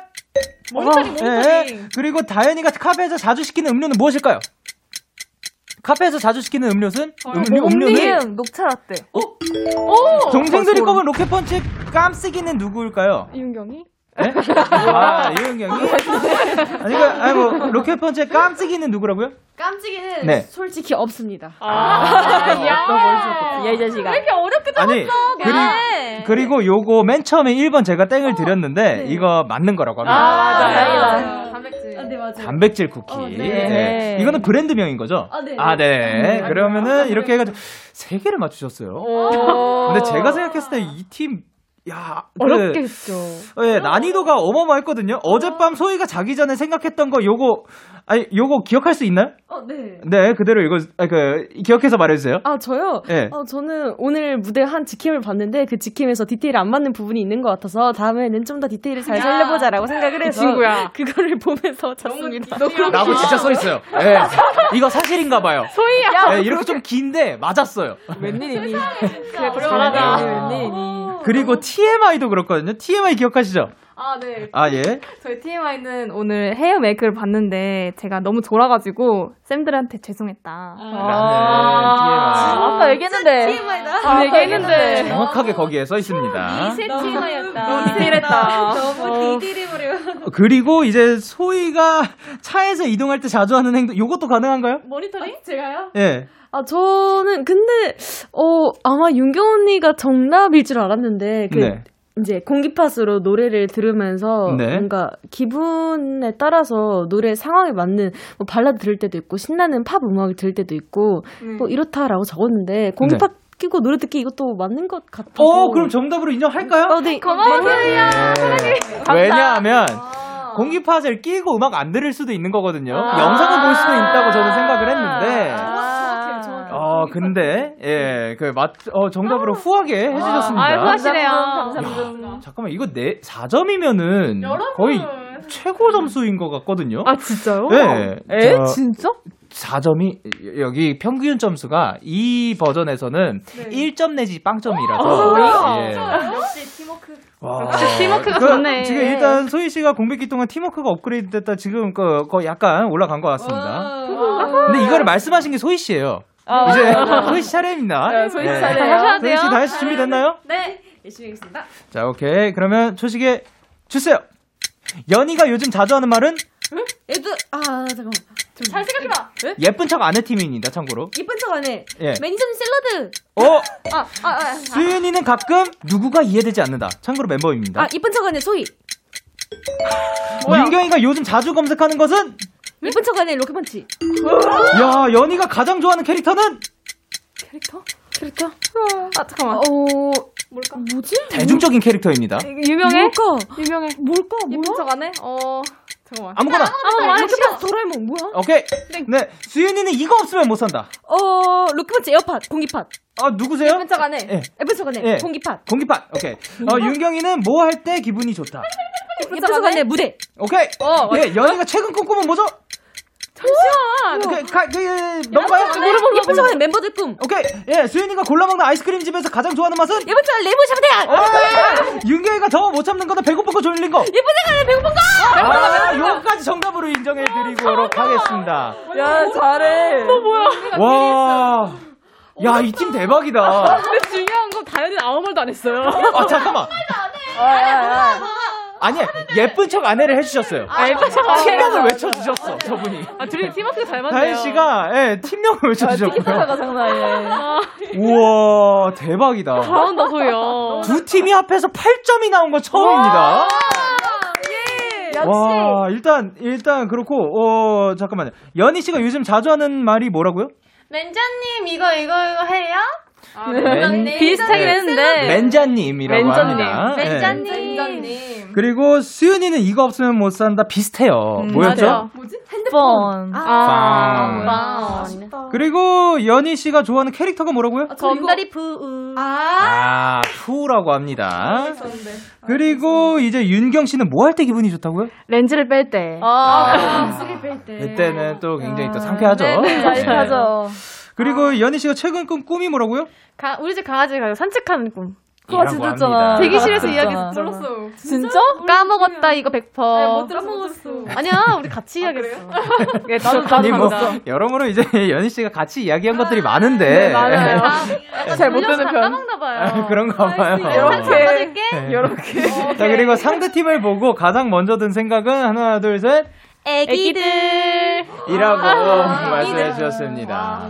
S6: 모니터링
S1: 예,
S6: 모니터링.
S1: 그리고 다현이가 카페에서 자주 시키는 음료는 무엇일까요? 카페에서 자주 시키는 음료는 음료, 음료는
S5: 이응 녹차 라떼.
S1: 동생들이 꼽은 로켓펀치 깜찍이는 누구일까요?
S7: 이윤경이?
S1: 네? 아, 이은경이? 아니, 그, 아니, 뭐, 로켓 펀치의 깜찍이는 누구라고요?
S7: 깜찍이는
S1: 네.
S7: 솔직히 없습니다.
S5: 야, 너 멀리 야이 자식아.
S7: 왜 이렇게 어렵게
S1: 아니, 그리, 그리고 요거 맨 처음에 1번 제가 땡을 드렸는데, 이거 맞는 거라고 합니다.
S5: 아, 맞아. 다행이다.
S7: 단백질. 아, 네, 맞아요.
S1: 단백질 쿠키.
S7: 어, 네.
S1: 네. 이거는 브랜드명인 거죠?
S7: 아, 네.
S1: 아, 네. 그러면은 이렇게 해가지고 세 개를 맞추셨어요. 근데 제가 생각했을 때 이 팀, 야, 그,
S7: 어렵겠죠.
S1: 예, 난이도가 어마어마했거든요. 어젯밤 소희가 자기 전에 생각했던 거 요거, 아니, 요거 기억할 수 있나요?
S7: 어, 네.
S1: 네, 그대로 이거, 아, 그, 기억해서 말해 주세요.
S7: 아, 저요?
S1: 네.
S7: 어, 저는 오늘 무대 한 직캠을 봤는데 그 직캠에서 디테일이 안 맞는 부분이 있는 것 같아서 다음에는 좀 더 디테일을 잘 살려 보자라고 생각을 해서
S5: 친구야.
S7: 그거를 보면서 잤습니다.
S1: 나하고 진짜 써 있어요. 예. 이거 사실인가 봐요.
S7: 소희야!
S1: 예, 이렇게 좀 긴데 맞았어요.
S5: 웬일이니?
S7: 그래,
S5: 잘하다. 웬일이니?
S1: 그리고 TMI도 그렇거든요. TMI 기억하시죠?
S8: 아, 네.
S1: 아, 예.
S8: 저희 TMI는 오늘 헤어 메이크를 봤는데 제가 너무 졸아가지고 쌤들한테 죄송했다.
S1: 라는 TMI.
S5: 아까 얘기했는데.
S7: TMI다.
S5: 아, 얘기했는데.
S1: 정확하게 거기에 써 있습니다.
S7: 이세 TMI였다.
S8: 너무 디테일했다.
S7: 너무 디테일해버려.
S1: 그리고 이제 소희가 차에서 이동할 때 자주 하는 행동, 요것도 가능한가요?
S7: 모니터링? 제가요?
S1: 예.
S7: 아, 저는, 근데, 어, 아마 윤경 언니가 정답일 줄 알았는데, 그,
S1: 네.
S7: 이제 공기팟으로 노래를 들으면서
S1: 네.
S7: 뭔가 기분에 따라서 노래 상황에 맞는 뭐 발라드 들을 때도 있고 신나는 팝 음악을 들을 때도 있고 뭐 이렇다라고 적었는데 공기팟 끼고 노래 듣기 이것도 맞는 것 같아서
S1: 어, 그럼 정답으로 인정할까요?
S7: 어, 네.
S5: 고마워요.
S1: 네. 왜냐하면, 공기팟을 끼고 음악 안 들을 수도 있는 거거든요.
S7: 아.
S1: 영상을 볼 수도 있다고 저는 생각을 했는데,
S7: 정확해요,
S1: 어, 근데, 예, 그, 맞, 어, 정답으로 후하게 해주셨습니다.
S5: 아유, 후하시네요.
S1: 야, 잠깐만, 이거 네, 4점이면은 거의 최고 점수인 것 같거든요.
S7: 아 진짜요?
S1: 네.
S5: 에?
S1: 저
S5: 진짜?
S1: 4점이, 여기 평균 점수가 이 버전에서는 1점 내지 빵점이라서.
S5: 아,
S1: 예.
S5: 역시 팀워크.
S1: 와.
S5: 역시 팀워크가
S1: 그,
S5: 좋네.
S1: 지금 일단 소희 씨가 공백기 동안 팀워크가 업그레이드 됐다 지금 그, 거 약간 올라간 것 같습니다. 근데 이거를 말씀하신 게 소희 씨예요.
S5: 아,
S1: 이제. 소희 씨 차례입니다.
S5: 네, 소희 씨
S1: 네.
S5: 차례예요. 하셔야
S1: 소희 씨
S5: 돼요.
S1: 다시 준비 됐나요?
S7: 네 열심히 하겠습니다.
S1: 자, 오케이. 그러면 초식에 주세요. 연희가 요즘 자주 하는 말은
S7: 얘도 아 잠깐만
S5: 잘 생각해봐.
S1: 예쁜 척 안 해 팀입니다. 참고로.
S7: 이쁜 척 안 해
S1: 예.
S7: 매니저님 샐러드
S1: 어,
S7: 아 아 아
S1: 수윤이는 가끔 누구가 이해되지 않는다. 참고로 멤버입니다.
S7: 아, 이쁜 척 안 해 소희
S1: 민경이가 요즘 자주 검색하는 것은
S7: 이쁜 척 안해 로켓펀치
S1: 야, 연희가 가장 좋아하는 캐릭터는
S7: 캐릭터 캐릭터
S8: 아, 잠깐만.
S7: 어 뭘까 뭐지
S1: 대중적인 캐릭터입니다.
S5: 유명해?
S7: 뭘까
S5: 유명해.
S7: 뭘까
S5: 예쁜
S7: 뭐야
S5: 척안 해? 어, 잠깐만.
S1: 아무거나.
S5: 한번 말해.
S7: 로켓펀치 도라에몽 뭐야
S1: 오케이. 네, 수윤이는 이거 없으면 못 산다.
S7: 어 로켓펀치 에어팟 공기팟
S1: 아, 누구세요?
S5: 예쁜 척안 해.
S1: 예.
S7: 예쁜 척 안해
S1: 예.
S7: 공기팟
S1: 공기팟. 오케이. 어, 윤경이는 뭐 할 때 기분이 좋다.
S7: 척 안해 무대
S1: 오케이.
S5: 어,
S1: 예, 연희가 최근 꿈꾸면 뭐죠?
S5: 잠시만.
S1: 그, 가, 그, 넘어가요?
S7: 예쁜 척 안해 멤버들 꿈
S1: 오케이. 예, 수윤이가 골라 먹는 아이스크림 집에서 가장 좋아하는 맛은?
S7: 척 안해 레몬 샤브데야
S1: 어, 윤경이가 더 못 참는 거는 배고픈 거 졸린 거.
S7: 안해 배고픈 거
S1: 아, 요거까지 정답으로 인정해드리도록 하겠습니다.
S5: 야, 잘해. 너 뭐야?
S1: 와. 야, 이 팀 대박이다.
S5: 근데 중요한 건 다현이는 아무 말도 안 했어요.
S1: 아, 잠깐만.
S5: 아, 야, 야.
S1: 아니, 예쁜 척 아내를 해주셨어요.
S5: 아, 예쁜 척안 해.
S1: 팀명을 외쳐주셨어, 저분이.
S5: 아, 둘이 팀워크가 잘 맞네요.
S1: 다현 씨가, 예, 팀명을 외쳐주셨고요.
S5: 티키타카가 장난이에요. 아,
S1: 우와, 대박이다.
S5: 잘한다, 소희야.
S1: 두 팀이 합해서 8점이 나온 건 처음입니다.
S5: 역시.
S1: 와, 일단, 일단, 그렇고, 어, 잠깐만요. 연희 씨가 요즘 자주 하는 말이 뭐라고요?
S6: 맨자님 이거 이거 이거 해요?
S1: 맨-
S5: 비슷하긴
S1: 네.
S5: 했는데.
S1: 맨자님이라고
S5: 맨자님.
S1: 합니다. 네.
S6: 맨자님.
S1: 그리고 수윤이는 이거 없으면 못 산다 비슷해요. 뭐였죠?
S5: 맞아. 핸드폰.
S1: 아,
S6: 번.
S1: 그리고 연희 씨가 좋아하는 캐릭터가 뭐라고요?
S6: 검다리 푸우.
S1: 아, 푸라고 합니다. 그리고 이제 윤경 씨는 뭐 할 때 기분이 좋다고요?
S5: 렌즈를 뺄 때.
S6: 아,
S1: 이때는 또 굉장히 또 상쾌하죠.
S5: 네, 짜릿하죠.
S1: 그리고 연희 씨가 최근 꾼 꿈이 뭐라고요?
S6: 가, 우리 집 강아지 가 산책하는 꿈.
S5: 그거 진짜.
S1: 합니다.
S6: 대기실에서 이야기
S5: 진짜.
S6: 들었어.
S5: 진짜?
S6: 까먹었다 이거 100%.
S7: 못 들어먹었어
S6: 아니야, 우리 같이 이야기했어.
S5: 예, 나도, 나도
S1: 아니 뭐. 여러모로 이제 연희 씨가 같이 이야기한 것들이 많은데
S5: 네, 많아요. 잘못
S6: 돌려서
S5: 듣는
S6: 다
S5: 편.
S6: 까먹나 봐요.
S1: 그런가 봐요.
S5: 이렇게.
S6: 받을게.
S1: 네.
S6: 요렇게.
S1: 자, 그리고 상대 팀을 보고 가장 먼저 든 생각은 하나, 둘, 셋.
S6: 애기들.
S1: 이라고 말씀해 주셨습니다.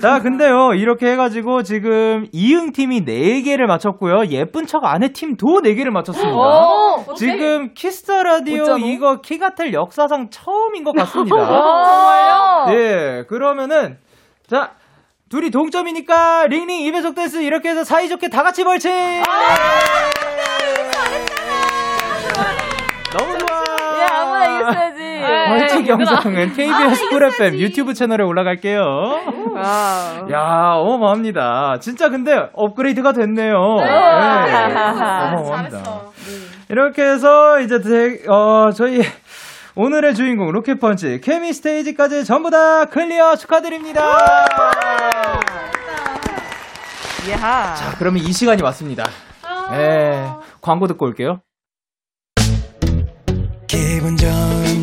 S1: 자, 근데요, 이렇게 해 가지고 지금 이응 팀이 4개를 맞췄고요. 예쁜 척 안 해 팀도 4개를 맞췄습니다.
S6: 오,
S1: 지금 Kiss the Radio
S5: 어쩌노?
S1: 이거 키가텔 역사상 처음인 것 같습니다.
S6: 정말요?
S1: 예, 그러면은, 자, 둘이 동점이니까 RING RING 2배속 댄스 이렇게 해서 사이좋게 다 같이 벌칙! 너 벌칙 영상은 KBS Cool FM 유튜브 채널에 올라갈게요. 야, 어마어마합니다. 진짜 근데 업그레이드가 됐네요. 네. 어마어마합니다. 이렇게 해서 이제 대- 어, 저희 오늘의 주인공 로켓펀치 케미 스테이지까지 전부 다 클리어 축하드립니다. 자, 그러면 이 시간이 왔습니다. 네, 광고 듣고 올게요.
S4: 기분 좋은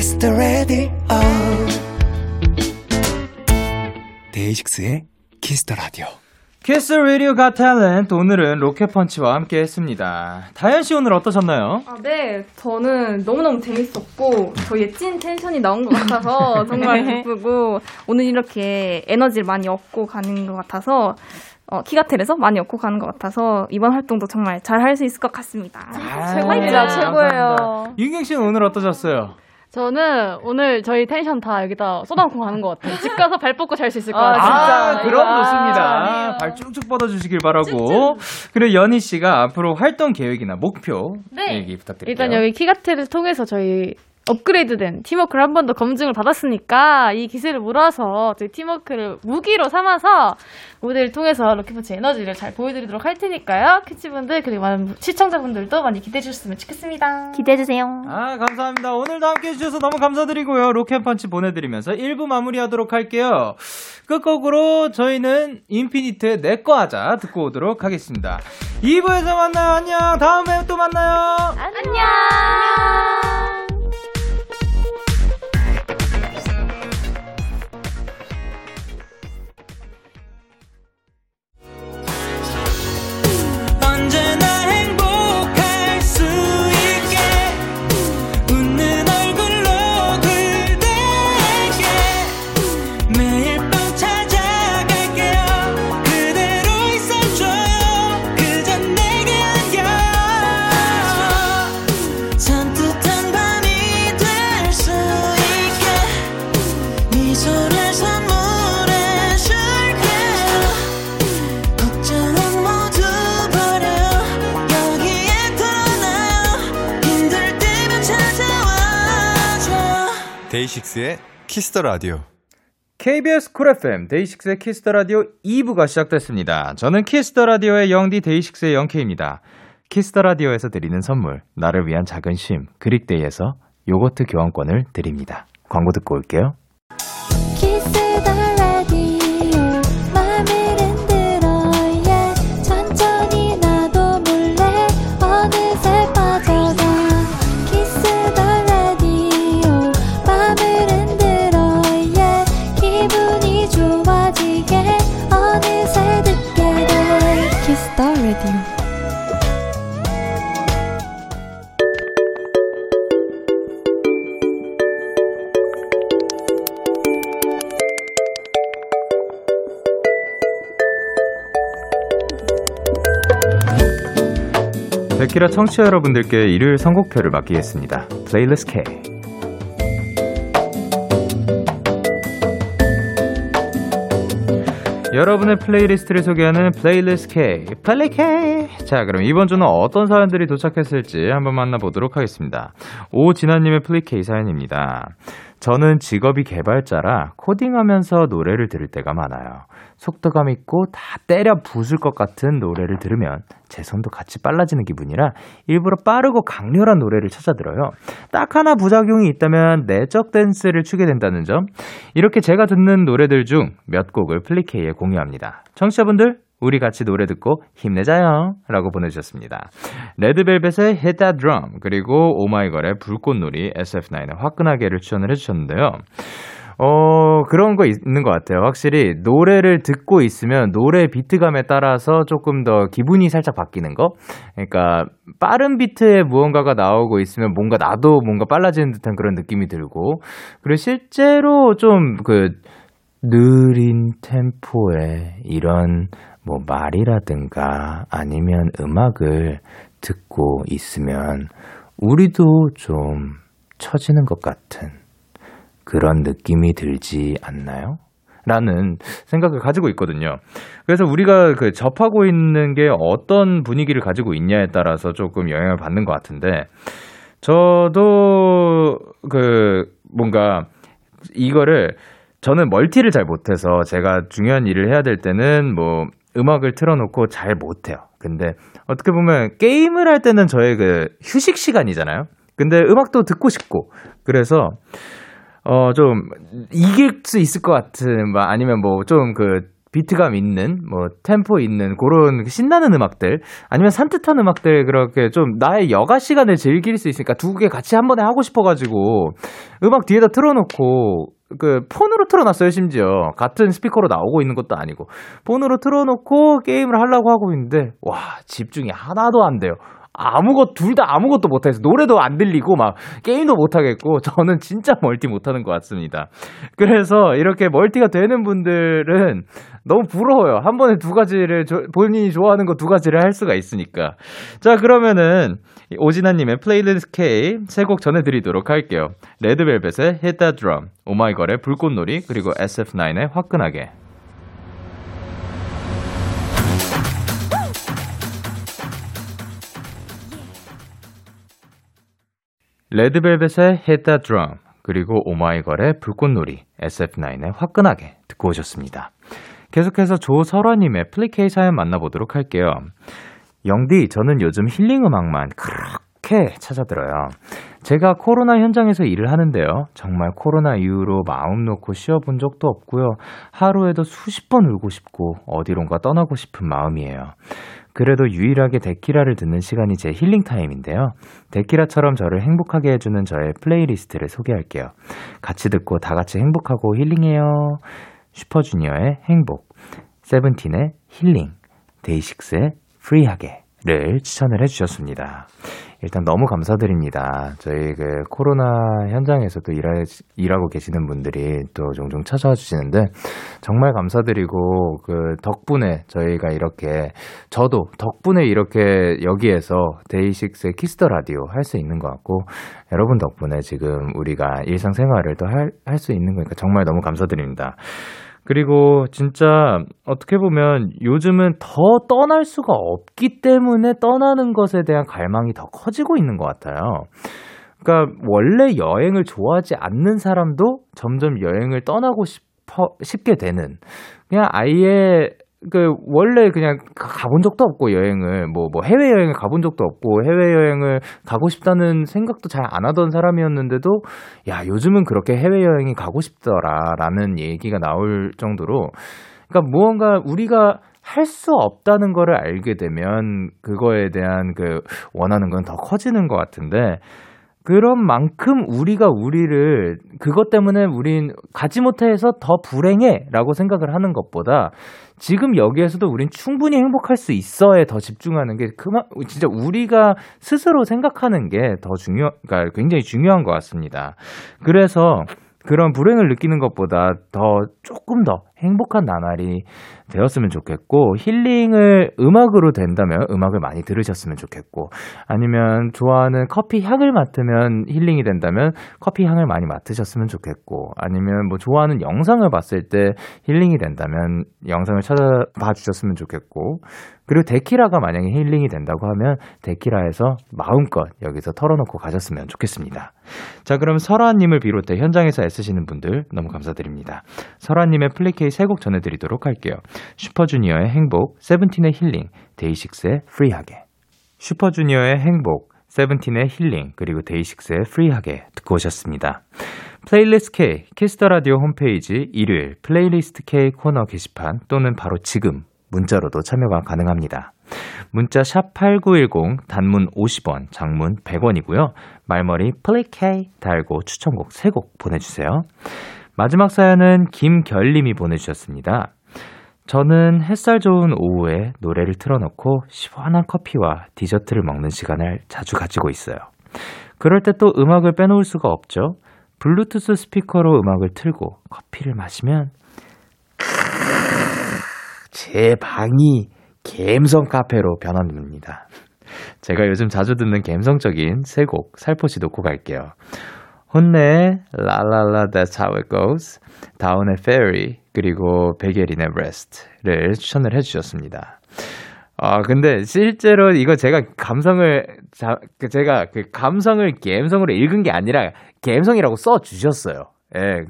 S4: Kiss the Radio 데이식스의 Kiss the Radio
S1: Kiss Radio Got Talent 오늘은 로켓펀치와 함께 했습니다. 다현 씨 오늘 어떠셨나요?
S8: 아, 네. 저는 너무너무 재밌었고, 저희의 찐 텐션이 나온 것 같아서 정말 기쁘고, 오늘 이렇게 에너지를 많이 얻고 가는 것 같아서, 어, 키가텔에서 많이 얻고 가는 것 같아서, 이번 활동도 정말 잘 할 수 있을 것 같습니다.
S5: 최고입니다. 최고예요.
S1: 윤경 씨는 오늘 어떠셨어요?
S6: 저는 오늘 저희 텐션 다 여기다 쏟아놓고 가는 것 같아요. 집 가서 발 뻗고 잘 수 있을 것
S5: 아,
S6: 같아요.
S1: 아,
S5: 진짜.
S1: 그럼
S5: 아,
S1: 좋습니다. 발 쭉쭉 뻗어주시길 바라고. 그리고 연희 씨가 앞으로 활동 계획이나 목표
S6: 네.
S1: 얘기 부탁드릴게요.
S6: 일단 여기 키가테를 통해서 저희 업그레이드된 팀워크를 한 번 더 검증을 받았으니까 이 기세를 몰아서 저희 팀워크를 무기로 삼아서 무대를 통해서 로켓펀치 에너지를 잘 보여드리도록 할 테니까요. 캐치분들 그리고 많은 시청자분들도 많이 기대해 주셨으면 좋겠습니다.
S2: 기대해 주세요.
S1: 아, 감사합니다. 오늘도 함께 해 주셔서 너무 감사드리고요. 로켓펀치 보내드리면서 1부 마무리하도록 할게요. 끝곡으로 저희는 인피니트의 내꺼 하자 듣고 오도록 하겠습니다. 2부에서 만나요. 안녕. 다음에 또 만나요.
S6: 안녕.
S4: 언제
S10: 데이식스의 키스 더 라디오.
S1: KBS 쿨 FM 데이식스의 키스 더 라디오 2부가 시작됐습니다. 저는 키스 더 라디오의 영디 데이식스의 영케입니다. 키스 더 라디오에서 드리는 선물 나를 위한 작은 쉼 그릭데이에서 요거트 교환권을 드립니다. 광고 듣고 올게요. 데키라 청취자 여러분들께 일요일 선곡표를 맡기겠습니다. 플레이리스트 K. 여러분의 플레이리스트를 소개하는 플레이리스트 K, 플레이 K. 자, 그럼 이번 주는 어떤 사연들이 도착했을지 한번 만나보도록 하겠습니다. 오진아님의 K 사연입니다. 저는 직업이 개발자라 코딩하면서 노래를 들을 때가 많아요. 속도감 있고 다 때려 부술 것 같은 노래를 들으면 제 손도 같이 빨라지는 기분이라 일부러 빠르고 강렬한 노래를 찾아 들어요. 딱 하나 부작용이 있다면 내적 댄스를 추게 된다는 점. 이렇게 제가 듣는 노래들 중 몇 곡을 플리케이에 공유합니다. 청취자분들 우리 같이 노래 듣고 힘내자요. 라고 보내주셨습니다. 레드벨벳의 Hit That Drum, 그리고 오마이걸의 불꽃놀이, SF9의 화끈하게를 추천을 해주셨는데요. 어, 그런 거 있는 것 같아요. 확실히 노래를 듣고 있으면 노래 비트감에 따라서 조금 더 기분이 살짝 바뀌는 거? 그러니까 빠른 비트에 무언가가 나오고 있으면 뭔가 나도 뭔가 빨라지는 듯한 그런 느낌이 들고, 그리고 실제로 좀 그, 느린 템포의 이런 뭐 말이라든가 아니면 음악을 듣고 있으면 우리도 좀 처지는 것 같은 그런 느낌이 들지 않나요? 라는 생각을 가지고 있거든요. 그래서 우리가 그 접하고 있는 게 어떤 분위기를 가지고 있냐에 따라서 조금 영향을 받는 것 같은데, 저도 그 뭔가 이거를 저는 멀티를 잘 못해서 제가 중요한 일을 해야 될 때는 뭐 음악을 틀어놓고 잘 못해요. 근데 어떻게 보면 게임을 할 때는 저의 그 휴식 시간이잖아요. 근데 음악도 듣고 싶고 그래서 어 좀 이길 수 있을 것 같은 뭐 아니면 뭐 좀 그 비트감 있는 뭐 템포 있는 그런 신나는 음악들 아니면 산뜻한 음악들 그렇게 좀 나의 여가 시간을 즐길 수 있으니까 두 개 같이 한 번에 하고 싶어가지고 음악 뒤에다 틀어놓고 그 폰으로 틀어놨어요 심지어. 같은 스피커로 나오고 있는 것도 아니고. 폰으로 틀어놓고 게임을 하려고 하고 있는데 와 집중이 하나도 안 돼요 아무것 둘 다 아무것도 못해서 노래도 안 들리고 막 게임도 못 하겠고 저는 진짜 멀티 못하는 것 같습니다. 그래서 이렇게 멀티가 되는 분들은 너무 부러워요. 한 번에 두 가지를 조- 본인이 좋아하는 거 두 가지를 할 수가 있으니까. 자 그러면은 오진아님의 플레이리스트 K 세 곡 전해드리도록 할게요. 레드벨벳의 Hit That Drum, 오마이걸의 불꽃놀이 그리고 SF9의 화끈하게. 레드벨벳의 Hit That Drum 그리고 오마이걸의 불꽃놀이 SF9의 화끈하게 듣고 오셨습니다. 계속해서 조설아님의 플리케이 사연 만나보도록 할게요. 영디, 저는 요즘 힐링 음악만 그렇게 찾아들어요. 제가 코로나 현장에서 일을 하는데요. 정말 코로나 이후로 마음 놓고 쉬어본 적도 없고요. 하루에도 수십 번 울고 싶고 어디론가 떠나고 싶은 마음이에요. 그래도 유일하게 데키라를 듣는 시간이 제 힐링 타임인데요. 데키라처럼 저를 행복하게 해주는 저의 플레이리스트를 소개할게요. 같이 듣고 다 같이 행복하고 힐링해요. 슈퍼주니어의 행복, 세븐틴의 힐링, 데이식스의 프리하게를 추천을 해주셨습니다. 일단 너무 감사드립니다. 저희 그 코로나 현장에서도 일하, 일하고 계시는 분들이 또 종종 찾아와 주시는데 정말 감사드리고 그 덕분에 저희가 이렇게 저도 덕분에 이렇게 여기에서 데이식스의 키스 더 라디오 할 수 있는 것 같고 여러분 덕분에 지금 우리가 일상생활을 또 할 할 수 있는 거니까 정말 너무 감사드립니다. 그리고 진짜 어떻게 보면 요즘은 더 떠날 수가 없기 때문에 떠나는 것에 대한 갈망이 더 커지고 있는 것 같아요. 그러니까 원래 여행을 좋아하지 않는 사람도 점점 여행을 떠나고 싶어 싶게 되는 그냥 아예 그 원래 그냥 가본 적도 없고 여행을 뭐뭐 해외 여행을 가본 적도 없고 해외 여행을 가고 싶다는 생각도 잘 안 하던 사람이었는데도 야 요즘은 그렇게 해외 여행이 가고 싶더라라는 얘기가 나올 정도로 그러니까 무언가 우리가 할 수 없다는 거를 알게 되면 그거에 대한 그 원하는 건 더 커지는 것 같은데 그런 만큼 우리가 우리를 그것 때문에 우린 가지 못해서 더 불행해 라고 생각을 하는 것보다 지금 여기에서도 우린 충분히 행복할 수 있어에 더 집중하는 게 그만 진짜 우리가 스스로 생각하는 게 더 중요 그러니까 굉장히 중요한 것 같습니다. 그래서 그런 불행을 느끼는 것보다 더 조금 더 행복한 나날이 되었으면 좋겠고 힐링을 음악으로 된다면 음악을 많이 들으셨으면 좋겠고 아니면 좋아하는 커피 향을 맡으면 힐링이 된다면 커피 향을 많이 맡으셨으면 좋겠고 아니면 뭐 좋아하는 영상을 봤을 때 힐링이 된다면 영상을 찾아봐 주셨으면 좋겠고 그리고 데키라가 만약에 힐링이 된다고 하면 데키라에서 마음껏 여기서 털어놓고 가셨으면 좋겠습니다. 자, 그럼 설아님을 비롯해 현장에서 애쓰시는 분들 너무 감사드립니다. 설아님의 플리케이 세 곡 전해드리도록 할게요. 슈퍼주니어의 행복, 세븐틴의 힐링, 데이식스의 프리하게. 슈퍼주니어의 행복, 세븐틴의 힐링, 그리고 데이식스의 프리하게 듣고 오셨습니다. 플레이리스트 K, 키스 더 라디오 홈페이지 일요일 플레이리스트 K 코너 게시판 또는 바로 지금 문자로도 참여가 가능합니다. 문자 샵 8910 단문 50원, 장문 100원이고요. 말머리 플레이K 달고 추천곡 3곡 보내 주세요. 마지막 사연은 김결님이 보내주셨습니다. 저는 햇살 좋은 오후에 노래를 틀어놓고 시원한 커피와 디저트를 먹는 시간을 자주 가지고 있어요. 그럴 때 또 음악을 빼놓을 수가 없죠. 블루투스 스피커로 음악을 틀고 커피를 마시면 제 방이 갬성 카페로 변합니다. 제가 요즘 자주 듣는 갬성적인 세 곡 살포시 놓고 갈게요. 혼내 라라라 That's How It Goes, 다운의 Fairy, 그리고 베게린의 Rest를 추천을 해주셨습니다. 아, 근데 실제로 이거 제가 감성을, 자, 그 제가 그 감성을 갬성으로 읽은 게 아니라 갬성이라고 써 주셨어요. 예,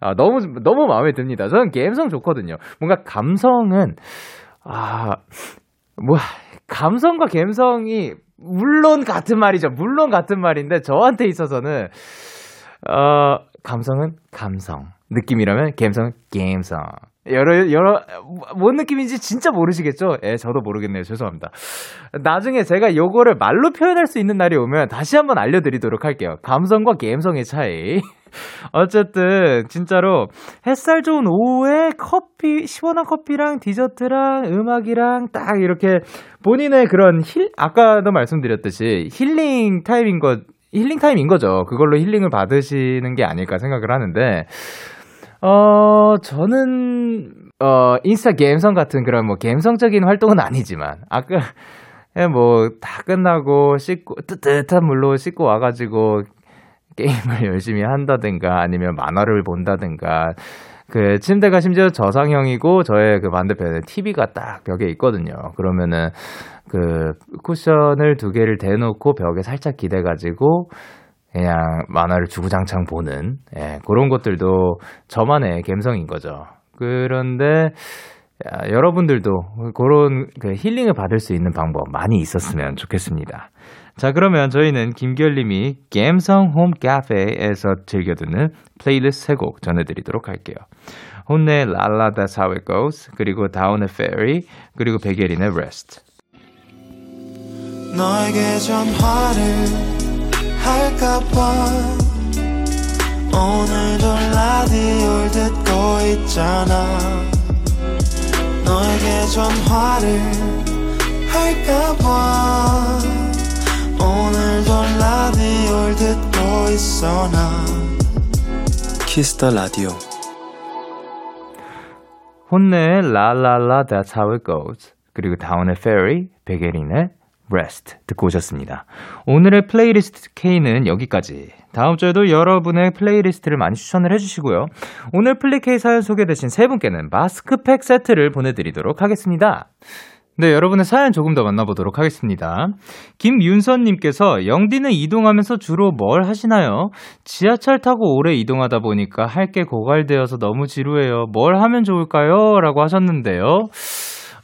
S1: 아, 너무, 너무 마음에 듭니다. 저는 갬성 좋거든요. 뭔가 감성은, 아, 뭐, 감성과 갬성이, 물론 같은 말이죠. 물론 같은 말인데, 저한테 있어서는, 어, 감성은 감성. 느낌이라면, 갬성은 갬성. 여러, 여러, 뭔 느낌인지 진짜 모르시겠죠? 예, 저도 모르겠네요. 죄송합니다. 나중에 제가 요거를 말로 표현할 수 있는 날이 오면 다시 한번 알려드리도록 할게요. 감성과 갬성의 차이. 어쨌든, 진짜로, 햇살 좋은 오후에 커피, 시원한 커피랑 디저트랑 음악이랑 딱 이렇게 본인의 그런 힐, 아까도 말씀드렸듯이 힐링 타임인 것, 힐링 타임인 거죠. 그걸로 힐링을 받으시는 게 아닐까 생각을 하는데, 어, 저는, 어, 인스타 갬성 같은 그런 뭐 갬성적인 활동은 아니지만, 아까, 예, 뭐, 다 끝나고 씻고, 뜨뜻한 물로 씻고 와가지고 게임을 열심히 한다든가 아니면 만화를 본다든가 그 침대가 심지어 저상형이고 저의 그 반대편에 TV가 딱 벽에 있거든요. 그러면은 그 쿠션을 두 개를 대놓고 벽에 살짝 기대가지고 그냥 만화를 주구장창 보는 예, 그런 것들도 저만의 감성인 거죠. 그런데 야, 여러분들도 그런 그 힐링을 받을 수 있는 방법 많이 있었으면 좋겠습니다. 자, 그러면 저희는 김결님이 갬성 홈 카페에서 즐겨 듣는 플레이리스트 세 곡 전해드리도록 할게요. 혼네 la la That's How It Goes 그리고 다운의 Fairy 그리고 백예린의 Rest
S11: 너에게 전화를 할까봐 오늘도 라디오를 듣고 있잖아. 너에게 전화를 할까봐 오늘도 라디오를 듣고 있어 나.
S10: 키스 더 라디오.
S1: 혼네 la la la That's How It Goes. 그리고 다운의 Fairy 백예린의 Rest 듣고 오셨습니다. 오늘의 플레이리스트 K는 여기까지. 다음 주에도 여러분의 플레이리스트를 많이 추천을 해주시고요. 오늘 플리케이 사연 소개되신 세 분께는 마스크팩 세트를 보내드리도록 하겠습니다. 네, 여러분의 사연 조금 더 만나보도록 하겠습니다. 김윤선님께서 영디는 이동하면서 주로 뭘 하시나요? 지하철 타고 오래 이동하다 보니까 할 게 고갈되어서 너무 지루해요. 뭘 하면 좋을까요? 라고 하셨는데요.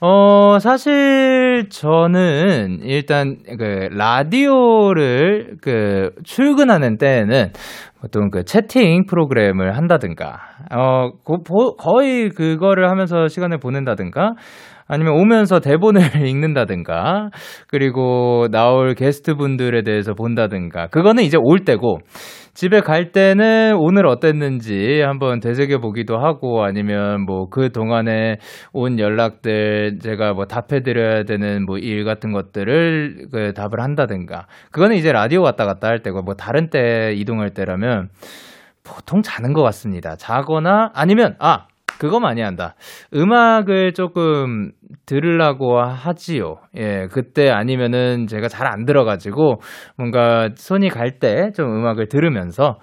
S1: 어, 사실 저는 일단 그 라디오를 그 출근하는 때에는 보통 그 채팅 프로그램을 한다든가, 어, 고, 보, 거의 그거를 하면서 시간을 보낸다든가, 아니면 오면서 대본을 읽는다든가, 그리고 나올 게스트 분들에 대해서 본다든가, 그거는 이제 올 때고, 집에 갈 때는 오늘 어땠는지 한번 되새겨 보기도 하고 아니면 뭐 그 동안에 온 연락들 제가 뭐 답해 드려야 되는 뭐 일 같은 것들을 그 답을 한다든가 그거는 이제 라디오 왔다 갔다 할 때고 뭐 다른 때 이동할 때라면 보통 자는 것 같습니다. 자거나 아니면 아 그거 많이 한다. 음악을 조금 들으려고 하지요. 예, 그때 아니면은 제가 잘 안 들어가지고 뭔가 손이 갈 때 좀 음악을 들으면서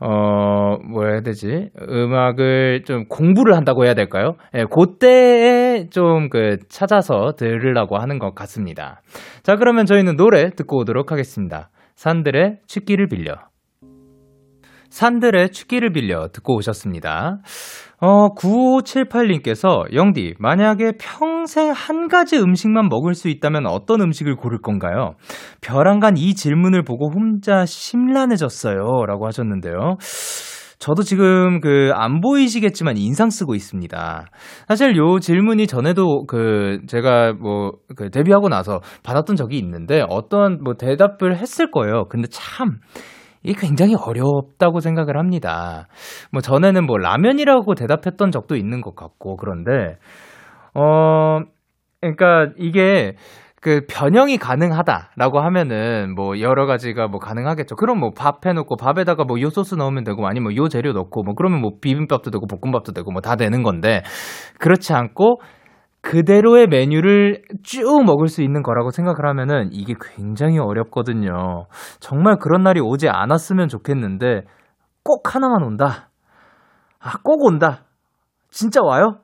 S1: 어, 뭐 해야 되지? 음악을 좀 공부를 한다고 해야 될까요? 예, 그때에 좀 그 찾아서 들으려고 하는 것 같습니다. 자, 그러면 저희는 노래 듣고 오도록 하겠습니다. 산들의 취기를 빌려. 산들의 취기를 빌려 듣고 오셨습니다. 어, 9578님께서, 영디, 만약에 평생 한 가지 음식만 먹을 수 있다면 어떤 음식을 고를 건가요? 벼랑간 이 질문을 보고 혼자 심란해졌어요. 라고 하셨는데요. 저도 지금 그 안 보이시겠지만 인상 쓰고 있습니다. 사실 요 질문이 전에도 그 제가 뭐 그 데뷔하고 나서 받았던 적이 있는데 어떤 뭐 대답을 했을 거예요. 근데 참 이게 굉장히 어렵다고 생각을 합니다. 뭐 전에는 뭐 라면이라고 대답했던 적도 있는 것 같고 그런데 어 그러니까 이게 그 변형이 가능하다라고 하면은 뭐 여러 가지가 뭐 가능하겠죠. 그럼 뭐 밥 해놓고 밥에다가 뭐 요 소스 넣으면 되고 아니면 요 재료 넣고 뭐 그러면 뭐 비빔밥도 되고 볶음밥도 되고 뭐 다 되는 건데 그렇지 않고 그대로의 메뉴를 쭉 먹을 수 있는 거라고 생각을 하면은 이게 굉장히 어렵거든요. 정말 그런 날이 오지 않았으면 좋겠는데 꼭 하나만 온다. 아, 꼭 온다. 진짜 와요?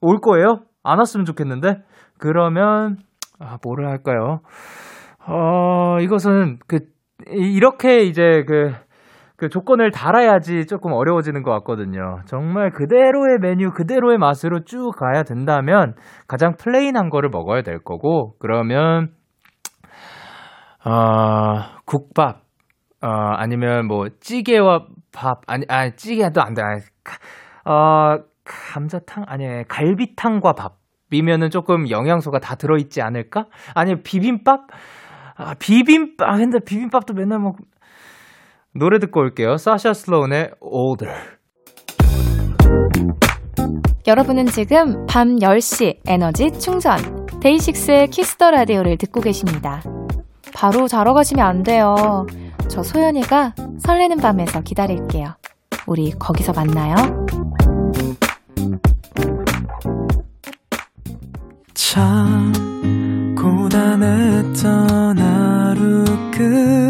S1: 올 거예요? 안 왔으면 좋겠는데? 그러면, 아, 뭐를 할까요? 어, 이것은 그, 이렇게 이제 그, 그 조건을 달아야지 조금 어려워지는 것 같거든요. 정말 그대로의 메뉴, 그대로의 맛으로 쭉 가야 된다면 가장 plain한 거를 먹어야 될 거고, 그러면, 어, 국밥, 어, 아니면 뭐 찌개와 밥, 아니, 아, 찌개도 안 돼. 아니, 어, 감자탕? 아니, 갈비탕과 밥이면은 조금 영양소가 다 들어 있지 않을까? 아니면 비빔밥? 아, 비빔밥, 아, 근데 비빔밥도 맨날 먹, 노래 듣고 올게요. 사샤 슬로운의 Older.
S12: 여러분은 지금 밤 10시 에너지 충전 데이식스의 키스 더 라디오를 듣고 계십니다. 바로 자러 가시면 안 돼요. 저 소연이가 설레는 밤에서 기다릴게요. 우리 거기서 만나요.
S11: 참 고단했던 하루 끝 널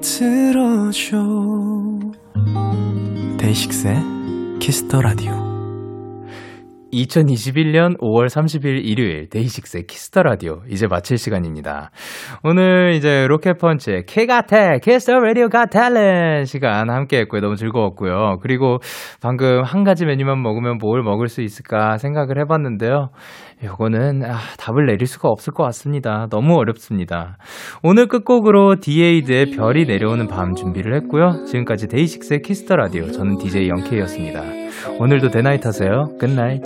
S11: 들어줘. 데이식스의 키스 더 라디오
S1: 2021년 5월 30일 일요일 데이식스의 키스 더 라디오 이제 마칠 시간입니다. 오늘 이제 로켓펀치의 K가태 키스 더 라디오 가 탤런 시간 함께 했고요. 너무 즐거웠고요. 그리고 방금 한 가지 메뉴만 먹으면 뭘 먹을 수 있을까 생각을 해 봤는데요. 요거는 아, 답을 내릴 수가 없을 것 같습니다. 너무 어렵습니다. 오늘 끝곡으로 디에이드의 별이 내려오는 밤 준비를 했고요. 지금까지 데이식스의 키스 더 라디오 저는 DJ 영케이였습니다. 오늘도 대나잇 하세요. Good night.